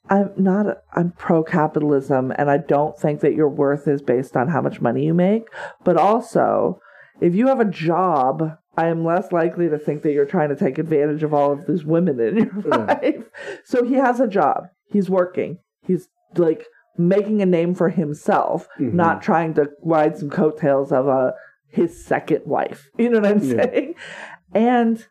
I'm not, I'm pro capitalism, and I don't think that your worth is based on how much money you make. But also, if you have a job, I am less likely to think that you're trying to take advantage of all of these women in your life. So he has a job. He's working. He's like making a name for himself, Mhm. not trying to ride some coattails of a his second wife. You know what I'm Yeah. saying? And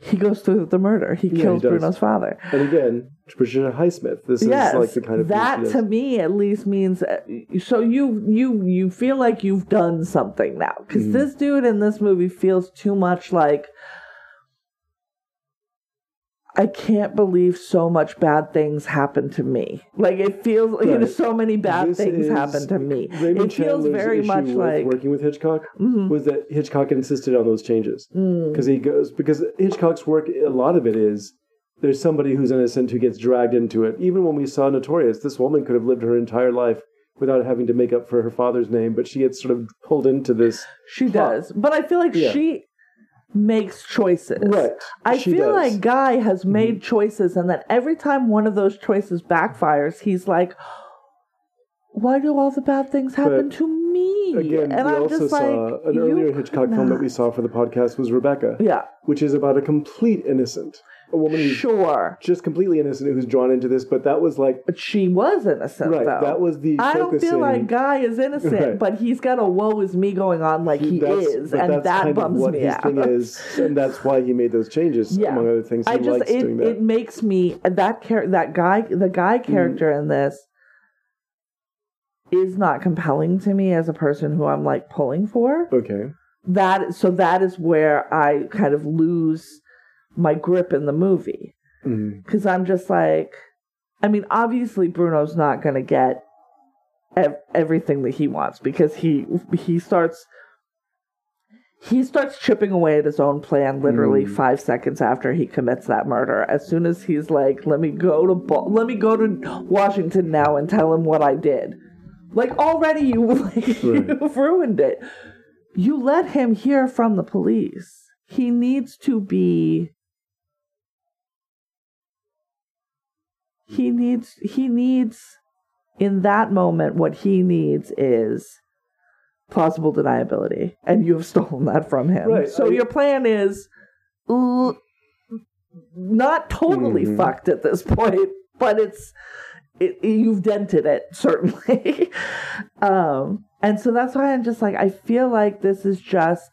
he goes through the murder. He Yeah, kills does. Bruno's father. And again, Patricia Highsmith. This yes, is like the kind of that to me at least means uh, so you you you feel like you've done something now because Mhm. this dude in this movie feels too much like I can't believe so much bad things happen to me. Like it feels like you know, so many bad This things happen to me. Raymond it feels Chandler's very much like working with Hitchcock Mhm. was that Hitchcock insisted on those changes Mm. because he goes because Hitchcock's work a lot of it is there's somebody who's innocent who gets dragged into it. Even when we saw Notorious, this woman could have lived her entire life without having to make up for her father's name, but she gets sort of pulled into this. she plot. does, but I feel like Yeah. she makes choices. Right. I She feel does. Mm-hmm. like Guy has made choices, and that every time one of those choices backfires, he's like, "Why do all the bad things happen But to me?" Again, and we I'm also just saw like, an earlier Hitchcock film that we saw for the podcast was Rebecca, Yeah, which is about a complete innocent, a woman who's sure, just completely innocent who's drawn into this. But that was like but she was innocent right. though. That was the I don't feel like Guy is innocent, Right. but he's got a "woe is me" going on like he That's- is, and that bums me out. thing is, and that's why he made those changes. Yeah. Among other things, he I just it, doing that. Mm. it makes me that char- that guy the guy character in this is not compelling to me as a person who I'm like pulling for. okay. That so that is where I kind of lose my grip in the movie because I'm just like, I mean, obviously Bruno's not going to get ev- everything that he wants because he he starts he starts chipping away at his own plan literally Mm. five seconds after he commits that murder. As soon as he's like, "Let me go to let me go to Washington now and tell him what I did," like already you like you've ruined it. You let him hear from the police. He needs to be. He needs. He needs. In that moment, what he needs is plausible deniability, and you have stolen that from him. Right, So I- your plan is uh, not totally Mhm. fucked at this point, but it's it, you've dented it certainly. um, and so that's why I'm just like I feel like this is just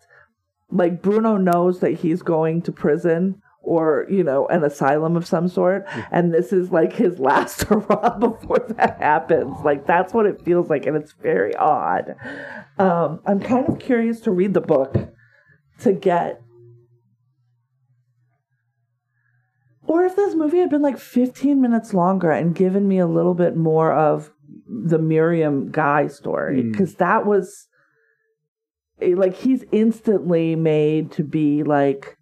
like Bruno knows that he's going to prison or you know an asylum of some sort. And this is like his last hurrah before that happens. Like that's what it feels like and it's very odd. Um i'm kind of curious to read the book to get or if this movie had been like 15 minutes longer and given me a little bit more of the miriam guy story Mm. because that was eh, like he's instantly made to be like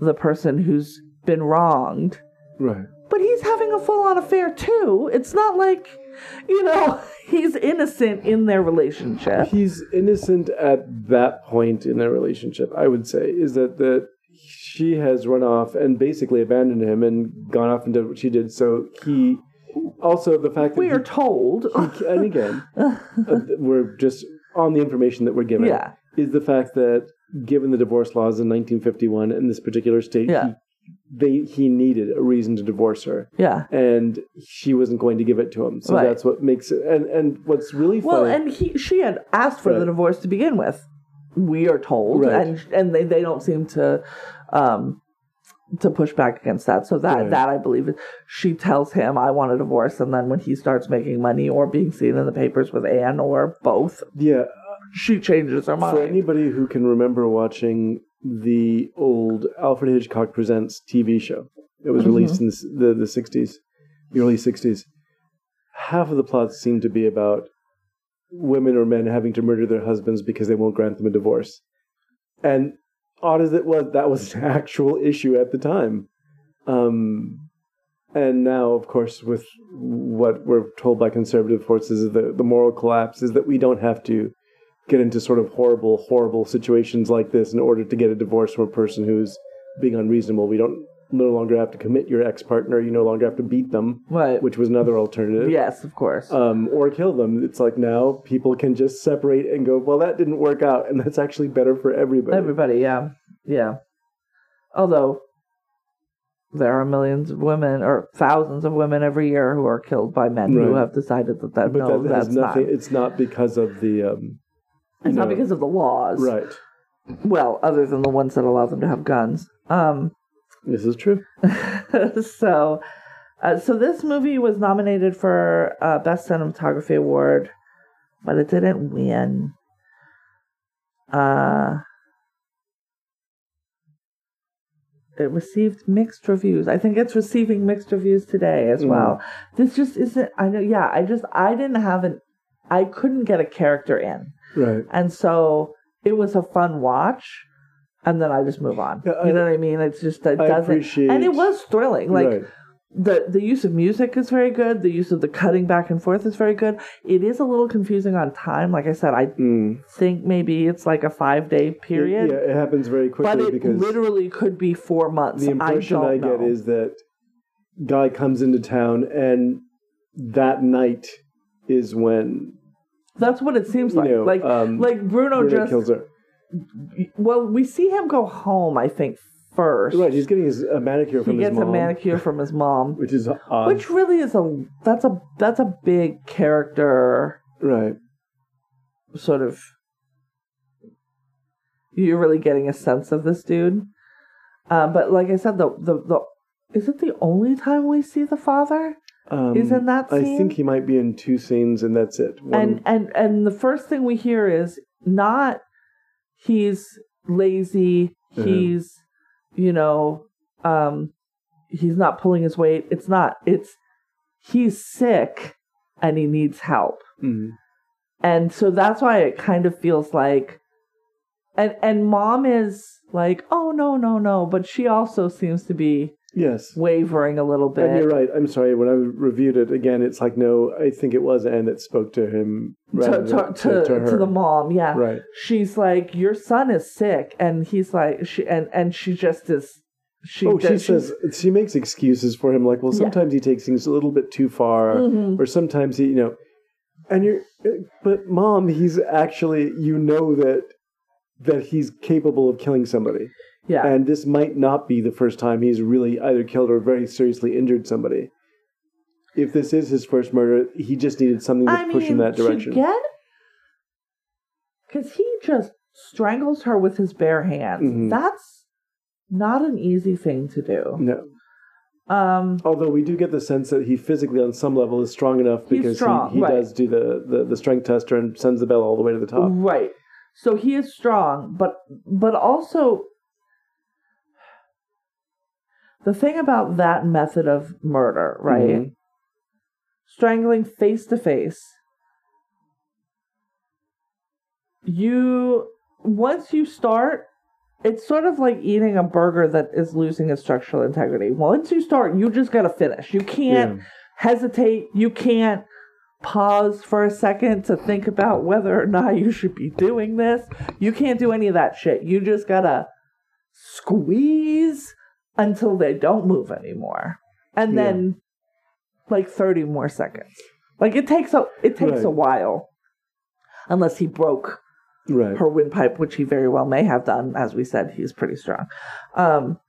the person who's been wronged Right. but he's having a full-on affair too it's not like you know he's innocent in their relationship He's innocent at that point in their relationship. I would say is that that she has run off and basically abandoned him and gone off and did what she did. So he also the fact that we he- are told he- and again, uh, we're just on the information that we're given. yeah Is the fact that given the divorce laws in 1951 in this particular state, Yeah. he, they he needed a reason to divorce her, yeah and she wasn't going to give it to him. So Right. that's what makes it. And and what's really well funny. and he she had asked for the divorce to begin with we are told Right. and and they, they don't seem to um to push back against that so that Right. that i believe is she tells him i want a divorce and then when he starts making money or being seen in the papers with anne or both yeah, she changes her mind for anybody who can remember watching the old Alfred Hitchcock Presents TV show it was released in the, the the 60s, the early 60s, half of the plots seem to be about women or men having to murder their husbands because they won't grant them a divorce. And odd as it was, that was an actual issue at the time. Um, and now, of course, with what we're told by conservative forces, the, the moral collapse is that we don't have to get into sort of horrible, horrible situations like this in order to get a divorce from a person who's being unreasonable. We don't no longer have to commit your ex partner. You no longer have to beat them, right which was another alternative. yes of course Um, or kill them. It's like now people can just separate and go, well, that didn't work out, and that's actually better for everybody. Everybody, yeah. Yeah. Although there are millions of women or thousands of women every year who are killed by men who have decided that, that but no, that that's not. It's not because of the um, It's not because of the laws. right. Well, other than the ones that allow them to have guns. Um This is true. so uh, so this movie was nominated for uh, best cinematography award, but it didn't win. Uh it received mixed reviews. I think it's receiving mixed reviews today as Mm. well. This just isn't. I know. Yeah, I just I didn't have an. I couldn't get a character in, Right. and so it was a fun watch, and then I just move on. Yeah, I- you know what I mean? It's just it I doesn't. appreciate- and it was thrilling. Like right. the the use of music is very good. The use of the cutting back and forth is very good. It is a little confusing on time. Like I said, I Mm. think maybe it's like a five day period, Yeah, it happens very quickly but it because literally could be four months. the impression I, I, get know. is that guy comes into town and that night is when that's what it seems you like. know like um, like Bruno, Bruno just kills her. well, we see him go home. I think first. Right, he's getting his a manicure he from his gets a mom, manicure from his mom, which is odd. which really is a that's a that's a big character right, sort of you're really getting a sense of this dude. Um, but like I said, the, the the is it the only time we see the father? Um, He's in that I think he might be in two scenes, and that's it. One, And and and the first thing we hear is not he's lazy, Uh-huh. he's you know, um he's not pulling his weight. It's not. It's he's sick and he needs help. Mhm. and so that's why it kind of feels like and and mom is like oh no no no but she also seems to be yes, wavering a little bit and you're right. I'm sorry. When I reviewed it again, it's like no. I think it was Anne that spoke to him to, to, to, to, to the mom yeah Right. she's like your son is sick and he's like she and and she just is she oh, she says she makes excuses for him, like, well, Yeah. sometimes he takes things a little bit too far, Mhm. or sometimes he, you know, and you're, but mom, he's actually, you know that that he's capable of killing somebody, yeah and this might not be the first time he's really either killed or very seriously injured somebody. If this is his first murder, he just needed something to I push in that direction. get because he just strangles her with his bare hands Mhm. that's not an easy thing to do no, um although we do get the sense that he physically, on some level, is strong enough because strong, he, he right. does do the, the the strength tester and sends the bell all the way to the top. Right. So he is strong, but but also the thing about that method of murder, right? Mhm. Strangling face to face. You once you start it's sort of like eating a burger that is losing its structural integrity. Once you start, you just got to finish. You can't Yeah. hesitate. You can't pause for a second to think about whether or not you should be doing this. You can't do any of that shit. You just gotta squeeze until they don't move anymore. And Yeah. then like 30 more seconds. Like it takes a it takes Right. a while. Unless he broke Right. her windpipe, which he very well may have done. As we said, he's pretty strong. Um,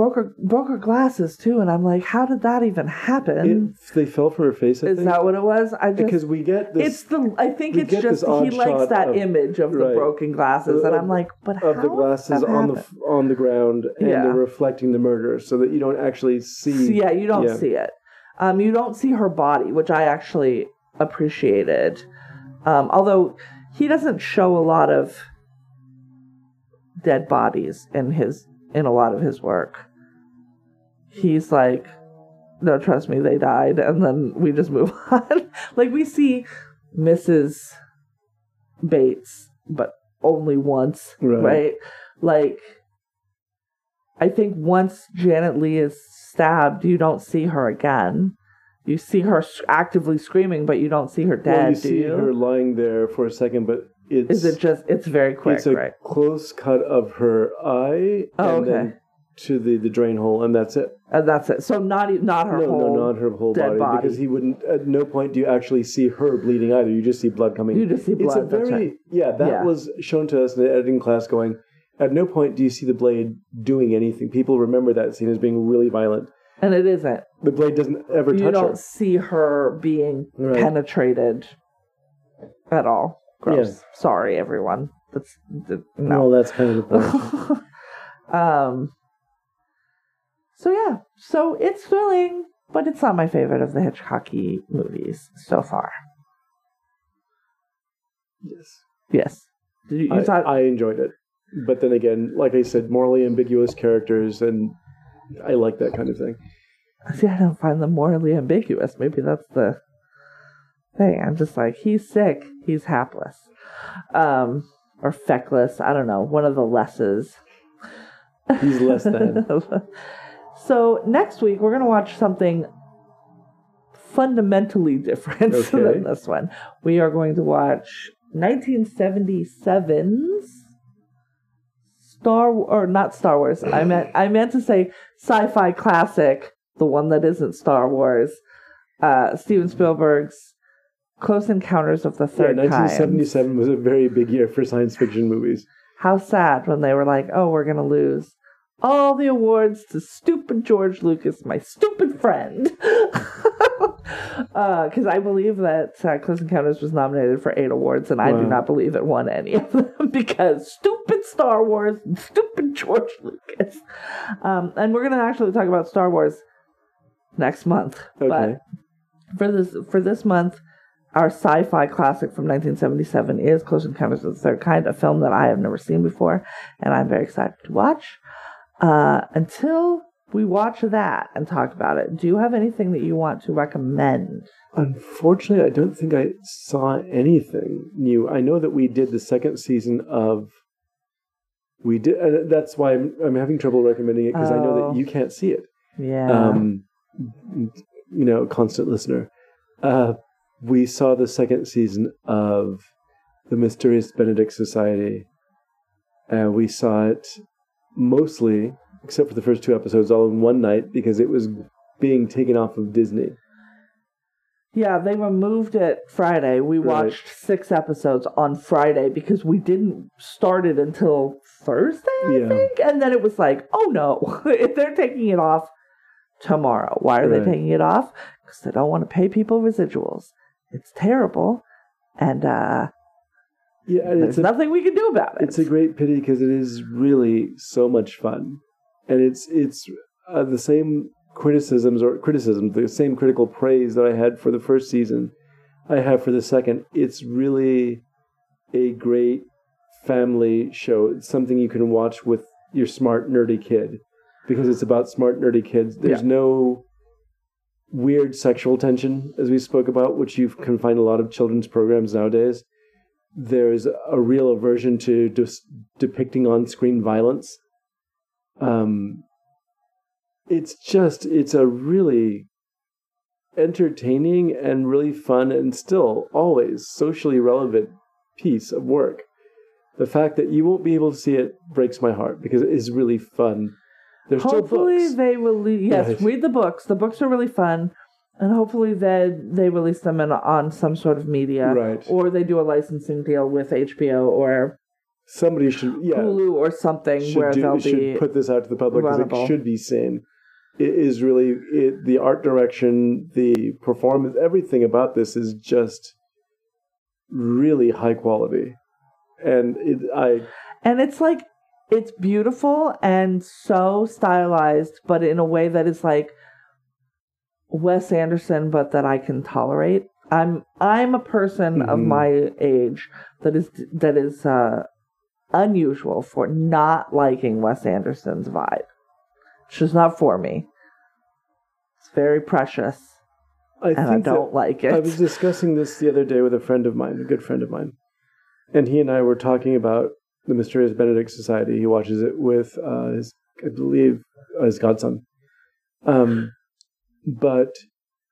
broke her broke her glasses too, and I'm like, how did that even happen? It, they fell from her face. I Is think. that what it was? I just because we get this it's the I think it's just he likes that of- image of the broken glasses, and I'm like, but how of the glasses on the on the ground and Yeah. they're reflecting the murder, so that you don't actually see. So, yeah, you don't yeah. see it. Um, you don't see her body, which I actually appreciated. Um, although he doesn't show a lot of dead bodies in his in a lot of his work. He's like, no, trust me, they died, and then we just move on. like we see Mrs. Bates, but only once, Right. right? Like, I think once Janet Leigh is stabbed, you don't see her again. You see her actively screaming, but you don't see her dead. Well, you see you? her lying there for a second, but it's Is it just? It's very quick, it's a right? close cut of her eye Oh, and okay. then to the, the drain hole, and that's it. And that's it. So not not her no, whole. no, not her whole body, body. because he wouldn't. At no point do you actually see her bleeding either. You just see blood coming. You just see It's a blood, very right. yeah. That Yeah. was shown to us in the editing class. Going at no point do you see the blade doing anything. People remember that scene as being really violent. and it isn't. The blade doesn't ever touch it. You don't her. see her being Right. penetrated at all. Gross. Yeah. Sorry, everyone. That's th- no. Well, that's kind of the point. um. So yeah, so it's thrilling, but it's not my favorite of the Hitchcocky movies so far. yes, Yes, Did you, you I, thought I enjoyed it. but then again, like I said, morally ambiguous characters, and I like that kind of thing. See, I don't find them morally ambiguous. Maybe that's the thing. I'm just like, he's sick, he's hapless. Um, or feckless. I don't know. One of the lesses. He's less than. so next week we're gonna watch something fundamentally different Okay. than this one. We are going to watch 1977's Star or not Star Wars. I meant I meant to say sci-fi classic, the one that isn't Star Wars. Uh, Steven Spielberg's Close Encounters of the Yeah, Third Kind. 1977 was a very big year for science fiction movies. How sad when they were like, "Oh, we're gonna lose all the awards to stupid George Lucas, my stupid friend." Because I believe that uh, Close Encounters was nominated for eight awards, and I do not believe it won any of them because stupid Star Wars and stupid George Lucas. Um, and we're gonna actually talk about Star Wars next month. Okay. But for this for this month, our sci-fi classic from 1977 is Close Encounters of the Third Kind, a film that I have never seen before, and I'm very excited to watch. Uh, until we watch that and talk about it, do you have anything that you want to recommend? Unfortunately, I don't think I saw anything new. I know that we did the second season of. We did, and that's why I'm, I'm having trouble recommending it because I know Oh. that you can't see it. Yeah. Um, you know, constant listener. Uh, we saw the second season of the Mysterious Benedict Society. Uh, we saw it mostly, except for the first two episodes, all in one night because it was being taken off of Disney. yeah, they removed it Friday. We Right. watched six episodes on Friday because we didn't start it until Thursday, I Yeah. think. And then it was like, oh no, if they're taking it off tomorrow, why are Right. they taking it off? Because they don't want to pay people residuals. It's terrible. And uh, Yeah, and there's it's a, nothing we can do about it. it's a great pity because it is really so much fun, and it's it's uh, the same criticisms or criticisms, the same critical praise that I had for the first season, I have for the second. It's really a great family show. It's something you can watch with your smart nerdy kid because it's about smart nerdy kids. There's Yeah. no weird sexual tension as we spoke about, which you can find a lot of children's programs nowadays there's a real aversion to just depicting on-screen violence. Um, it's just it's a really entertaining and really fun and still always socially relevant piece of work. The fact that you won't be able to see it breaks my heart because it is really fun. There's hopefully they release. Yes, Right. read the books. The books are really fun. And hopefully they they release them in, on some sort of media, Right. or they do a licensing deal with HBO or Somebody should yeah Hulu or something where do, they'll should be put this out to the public because it should be seen. It is really it, the art direction, the performance, everything about this is just really high quality, and it, I and it's like it's beautiful and so stylized, but in a way that is like Wes Anderson, but that I can tolerate. I'm I'm a person of Mhm. my age that is that is uh, unusual for not liking Wes Anderson's vibe. It's just not for me. It's very precious, I and I don't like it. I was discussing this the other day with a friend of mine, a good friend of mine, and he and I were talking about the Mysterious Benedict Society. He watches it with uh, his, I believe, uh, his godson. Um, but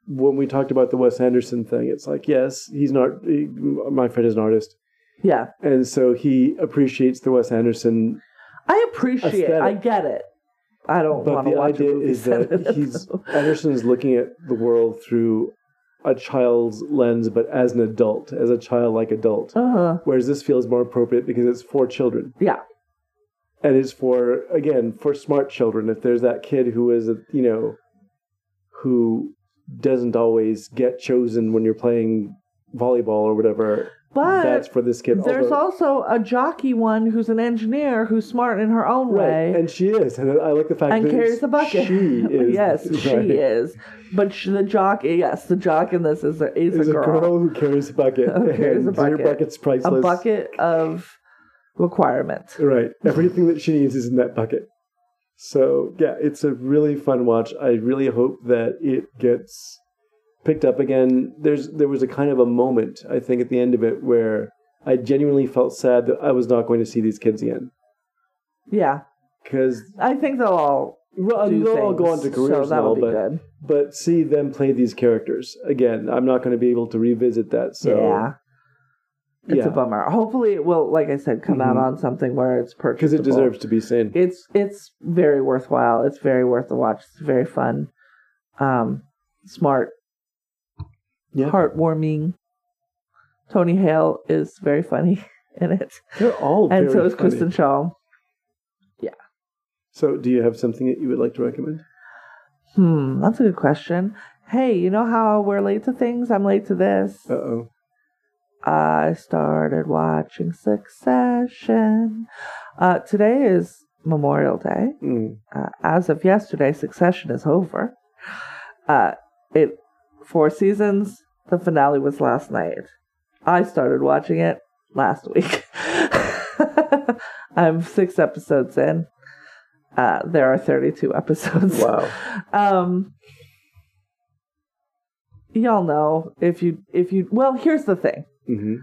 when we talked about the Wes Anderson thing, it's like, yes, he's not. He, my friend is an artist, yeah, and so he appreciates the Wes Anderson. I appreciate. Aesthetic. I get it. I don't But want to watch a idea movie is that he's. Anderson is looking at the world through a child's lens, but as an adult, as a childlike adult. uh-huh. Whereas this feels more appropriate because it's for children. Yeah. And it's for, again, for smart children. If there's that kid who is, a, you know, who doesn't always get chosen when you're playing volleyball or whatever, But that's for this kid. There's Although- also a jockey one who's an engineer who's smart in her own Right, way and she is. And I like the fact and that carries a bucket. She is. yes, she is. But sh the jock, yes, the jock in this is a, is There's a girl. who carries a bucket. Who carries a and Your bucket. bucket's priceless. A bucket of requirement. Right. Everything that she needs is in that bucket. So yeah, it's a really fun watch. I really hope that it gets picked up again. There's there was a kind of a moment I think at the end of it where I genuinely felt sad that I was not going to see these kids again Yeah, because I think they'll all well, do they'll all go on to careers so be but good. but see them play these characters again. I'm not going to be able to revisit that. So yeah, it's yeah, a bummer. Hopefully, it will, like I said, come out Mhm. on something where it's purchasable. because it deserves to be seen. It's it's very worthwhile. It's very worth the watch. It's very fun, um, smart, Yeah. heartwarming. Tony Hale is very funny in it, They're all and so is funny. Kristen Schaal. Yeah. So, do you have something that you would like to recommend? Hmm, that's a good question. Hey, you know how we're late to things? I'm late to this. Uh oh. I started watching Succession. Uh, today is Memorial Day. Mm. Uh, as of yesterday, Succession is over. Uh, it four seasons. The finale was last night. I started watching it last week. I'm six episodes in. Uh, there are 32 episodes. Wow. Um, y'all know if you if you well, here's the thing. Hmm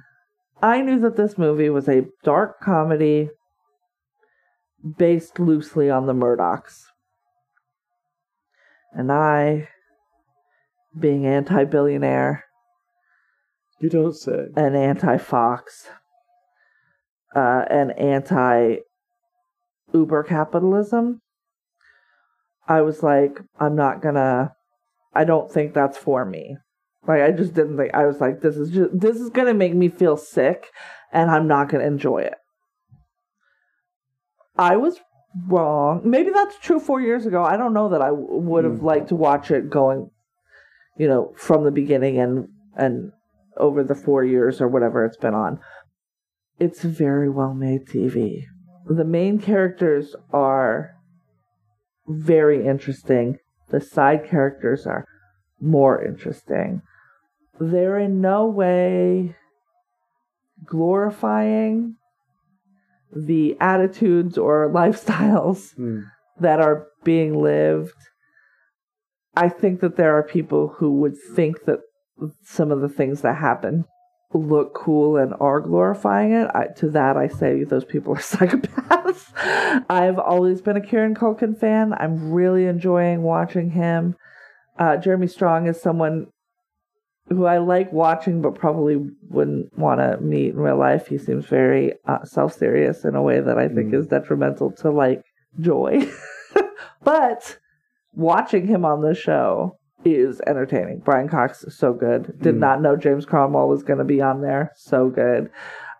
I knew that this movie was a dark comedy based loosely on the Murdochs. And I, being anti billionaire You don't say. and anti Fox, uh, and anti Uber capitalism, I was like, I'm not gonna, I don't think that's for me. Like, I just didn't think, I was like, this is just, this is gonna make me feel sick, and I'm not gonna enjoy it. I was wrong. Maybe that's true four years ago. I don't know that I w- would have Mm. liked to watch it going, you know, from the beginning and and over the four years or whatever it's been on. It's very well made TV. The main characters are very interesting. The side characters are more interesting. They're in no way glorifying the attitudes or lifestyles Mm. that are being lived. I think that there are people who would think that some of the things that happen look cool and are glorifying it. I, to that, I say those people are psychopaths. I've always been a Kieran Culkin fan. I'm really enjoying watching him. Uh, Jeremy Strong is someone who I like watching, but probably wouldn't want to meet in real life. He seems very uh, self serious in a way that I think Mm. is detrimental to like joy. but watching him on the show is entertaining. Brian Cox is so good. Did Mm. not know James Cromwell was going to be on there. So good.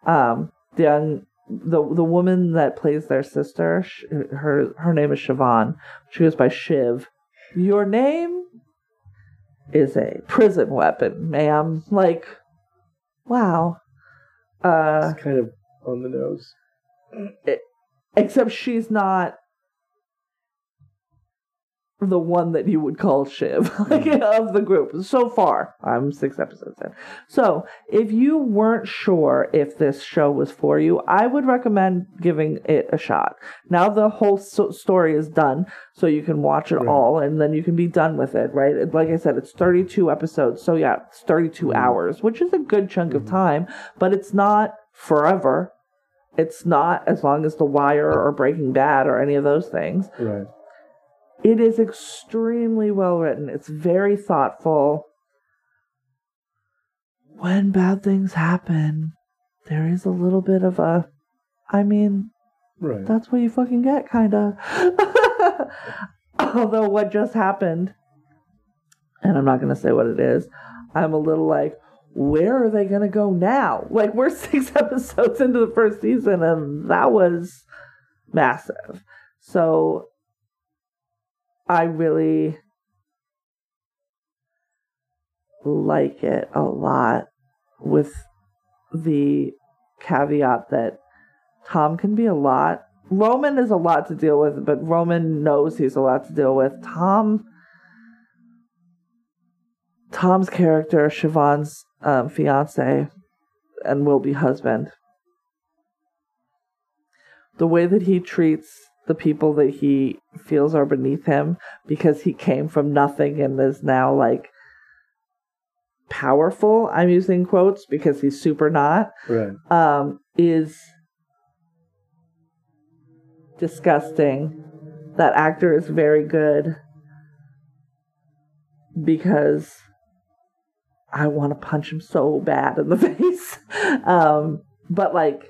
Um, the young, the the woman that plays their sister, sh- her her name is Siobhan. She goes by Shiv. Your name is a prison weapon, ma'am. Like, wow. Uh, It's kind of on the nose. except she's not the one that you would call Shiv like, of the group. So far, I'm six episodes in. So, if you weren't sure if this show was for you, I would recommend giving it a shot. Now the whole so- story is done, so you can watch it Right. all, and then you can be done with it. Right? Like I said, it's 32 episodes, so yeah, it's 32 Mhm. hours, which is a good chunk of Mhm. time, but it's not forever. It's not as long as The Wire or Breaking Bad or any of those things. Right. It is extremely well written. It's very thoughtful. When bad things happen, there is a little bit of a, I mean, Right. that's what you fucking get, kind of. Although what just happened, and I'm not going to say what it is, I'm a little like, where are they going to go now? Like, we're six episodes into the first season, and that was massive. So, I really like it a lot with the caveat that Tom can be a lot. Roman is a lot to deal with, but Roman knows he's a lot to deal with. Tom, Tom's character, Siobhan's um, fiance and will be husband, the way that he treats the people that he feels are beneath him because he came from nothing and is now like powerful. I'm using quotes because he's super not. Right. Um, is disgusting. That actor is very good because I want to punch him so bad in the face. um, but like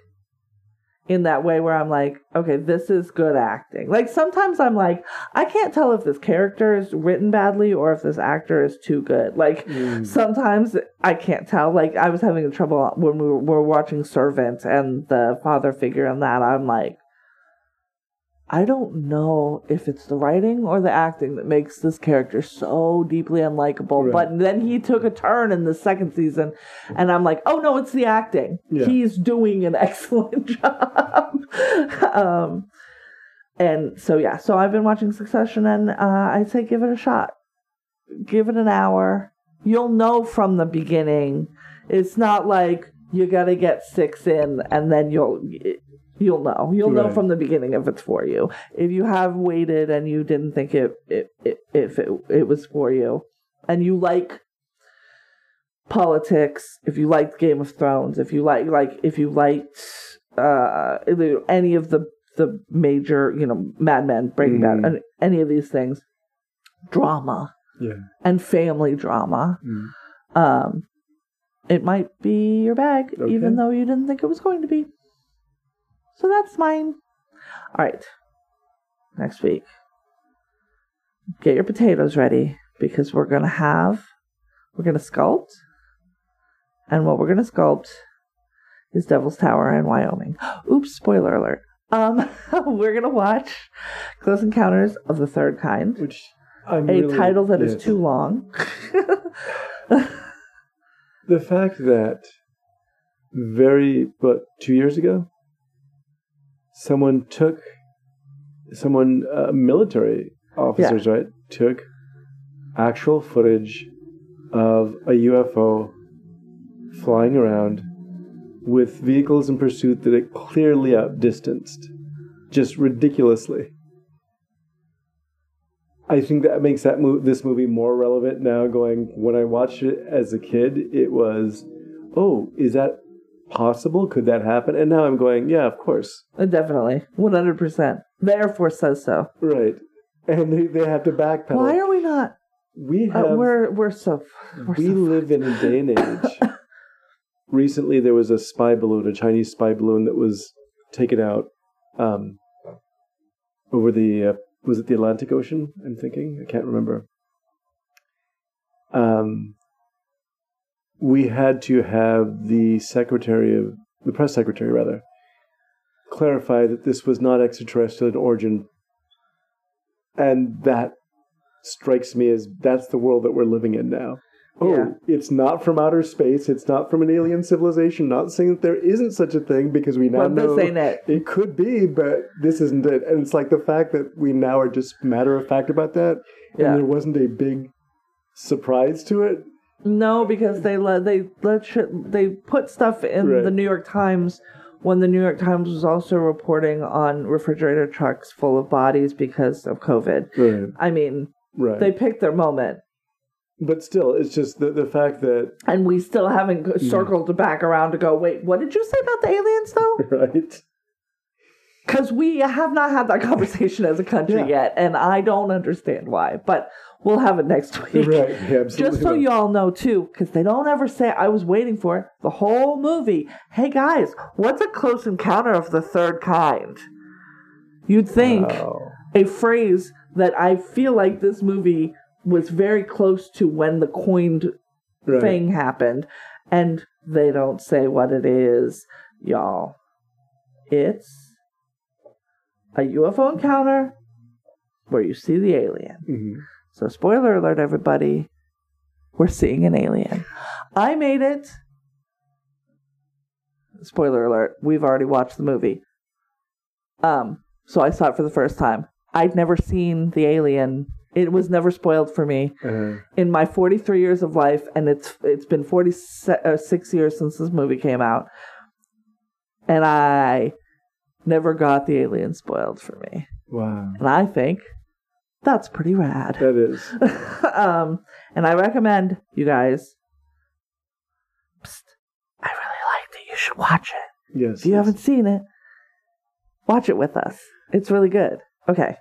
in that way where I'm like, okay, this is good acting. Like sometimes I'm like, I can't tell if this character is written badly or if this actor is too good. Like Mm. sometimes I can't tell. Like I was having trouble when we were, were watching Servant and the father figure in that. I'm like, I don't know if it's the writing or the acting that makes this character so deeply unlikable. Right. But then he took a turn in the second season, and I'm like, oh no, it's the acting. Yeah. He's doing an excellent job. um, and so yeah, so I've been watching Succession, and uh, I'd say give it a shot. Give it an hour. You'll know from the beginning. It's not like you got to get six in, and then you'll you'll know. You'll know from the beginning if it's for you. If you have waited and you didn't think it, it, it if it it was for you, and you like politics, if you liked Game of Thrones, if you like like if you liked uh any of the the major you know Mad Men, Breaking Bad, Mhm. and any of these things, drama Yeah. and family drama. Mm. Um, it might be your bag, Okay. even though you didn't think it was going to be. So that's mine. All right. Next week, get your potatoes ready because we're gonna have, we're gonna sculpt, and what we're gonna sculpt is Devil's Tower in Wyoming. Oops! Spoiler alert. Um, we're gonna watch Close Encounters of the Third Kind Which I'm a really- title that is yes. too long. The fact that very, but two years ago, someone took, someone, uh, military officers, right, took actual footage of a UFO flying around with vehicles in pursuit that it clearly outdistanced, just ridiculously. I think that makes that mo- this movie more relevant now. Going when I watched it as a kid, it was, oh, is that possible? Could that happen? And now I'm going, yeah, of course, Uh, Definitely, one hundred percent. The Air Force says so. right. And they, they have to backpedal. Why are we not? we have Uh, we're we're so we're we so live in a day and age. Recently, there was a spy balloon, a Chinese spy balloon that was taken out um, over the uh, was it the Atlantic Ocean? I'm thinking I can't remember. Um, we had to have the secretary of the press secretary rather clarify that this was not extraterrestrial in origin, and that strikes me as that's the world that we're living in now. Oh, Yeah. it's not from outer space. It's not from an alien civilization. Not saying that there isn't such a thing because we now But know ain't it. it could be, but this isn't it. And it's like the fact that we now are just matter of fact about that, Yeah. and there wasn't a big surprise to it. No, because they let they let shit, they put stuff in Right. the New York Times when the New York Times was also reporting on refrigerator trucks full of bodies because of COVID. Right. I mean, Right. they picked their moment, but still, it's just the the fact that and we still haven't mm. circled back around to go. Wait, what did you say about the aliens though? right. Because we have not had that conversation as a country Yeah. yet, and I don't understand why. But we'll have it next week. Right. Yeah, absolutely. Just so y'all know too, because they don't ever say I was waiting for it the whole movie. Hey guys, what's a close encounter of the third kind? You'd think Wow. a phrase that I feel like this movie was very close to when the coined Right. thing happened, and they don't say what it is, y'all. It's a UFO encounter where you see the alien. Mhm. So, spoiler alert, everybody. We're seeing an alien. I made it. Spoiler alert. We've already watched the movie. Um, so I saw it for the first time. I'd never seen the alien. It was never spoiled for me Uh, in my 43 years of life, and it's it's been 46 years since this movie came out. And I never got the alien spoiled for me. Wow. And I think that's pretty rad. That is. um, and I recommend you guys. Psst, I really liked it. You should watch it. Yes. If you yes. haven't seen it, watch it with us. It's really good. Okay,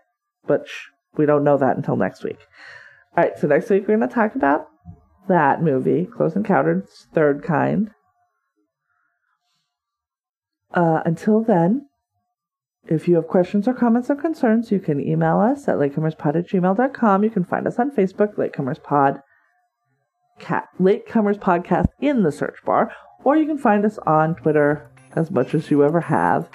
but shh, we don't know that until next week. All right, so next week we're going to talk about that movie, Close Encounters, Third Kind. Uh, until then, if you have questions or comments or concerns, you can email us at latecomerspod at gmail.com. You can find us on Facebook, Latecomerspod, cat, Latecomers Podcast in the search bar, or you can find us on Twitter as much as you ever have.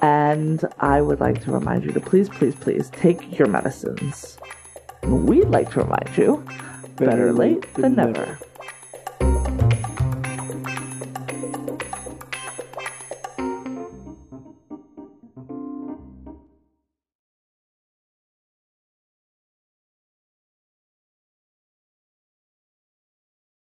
And I would like to remind you to please, please, please take your medicines. We'd like to remind you better late than never.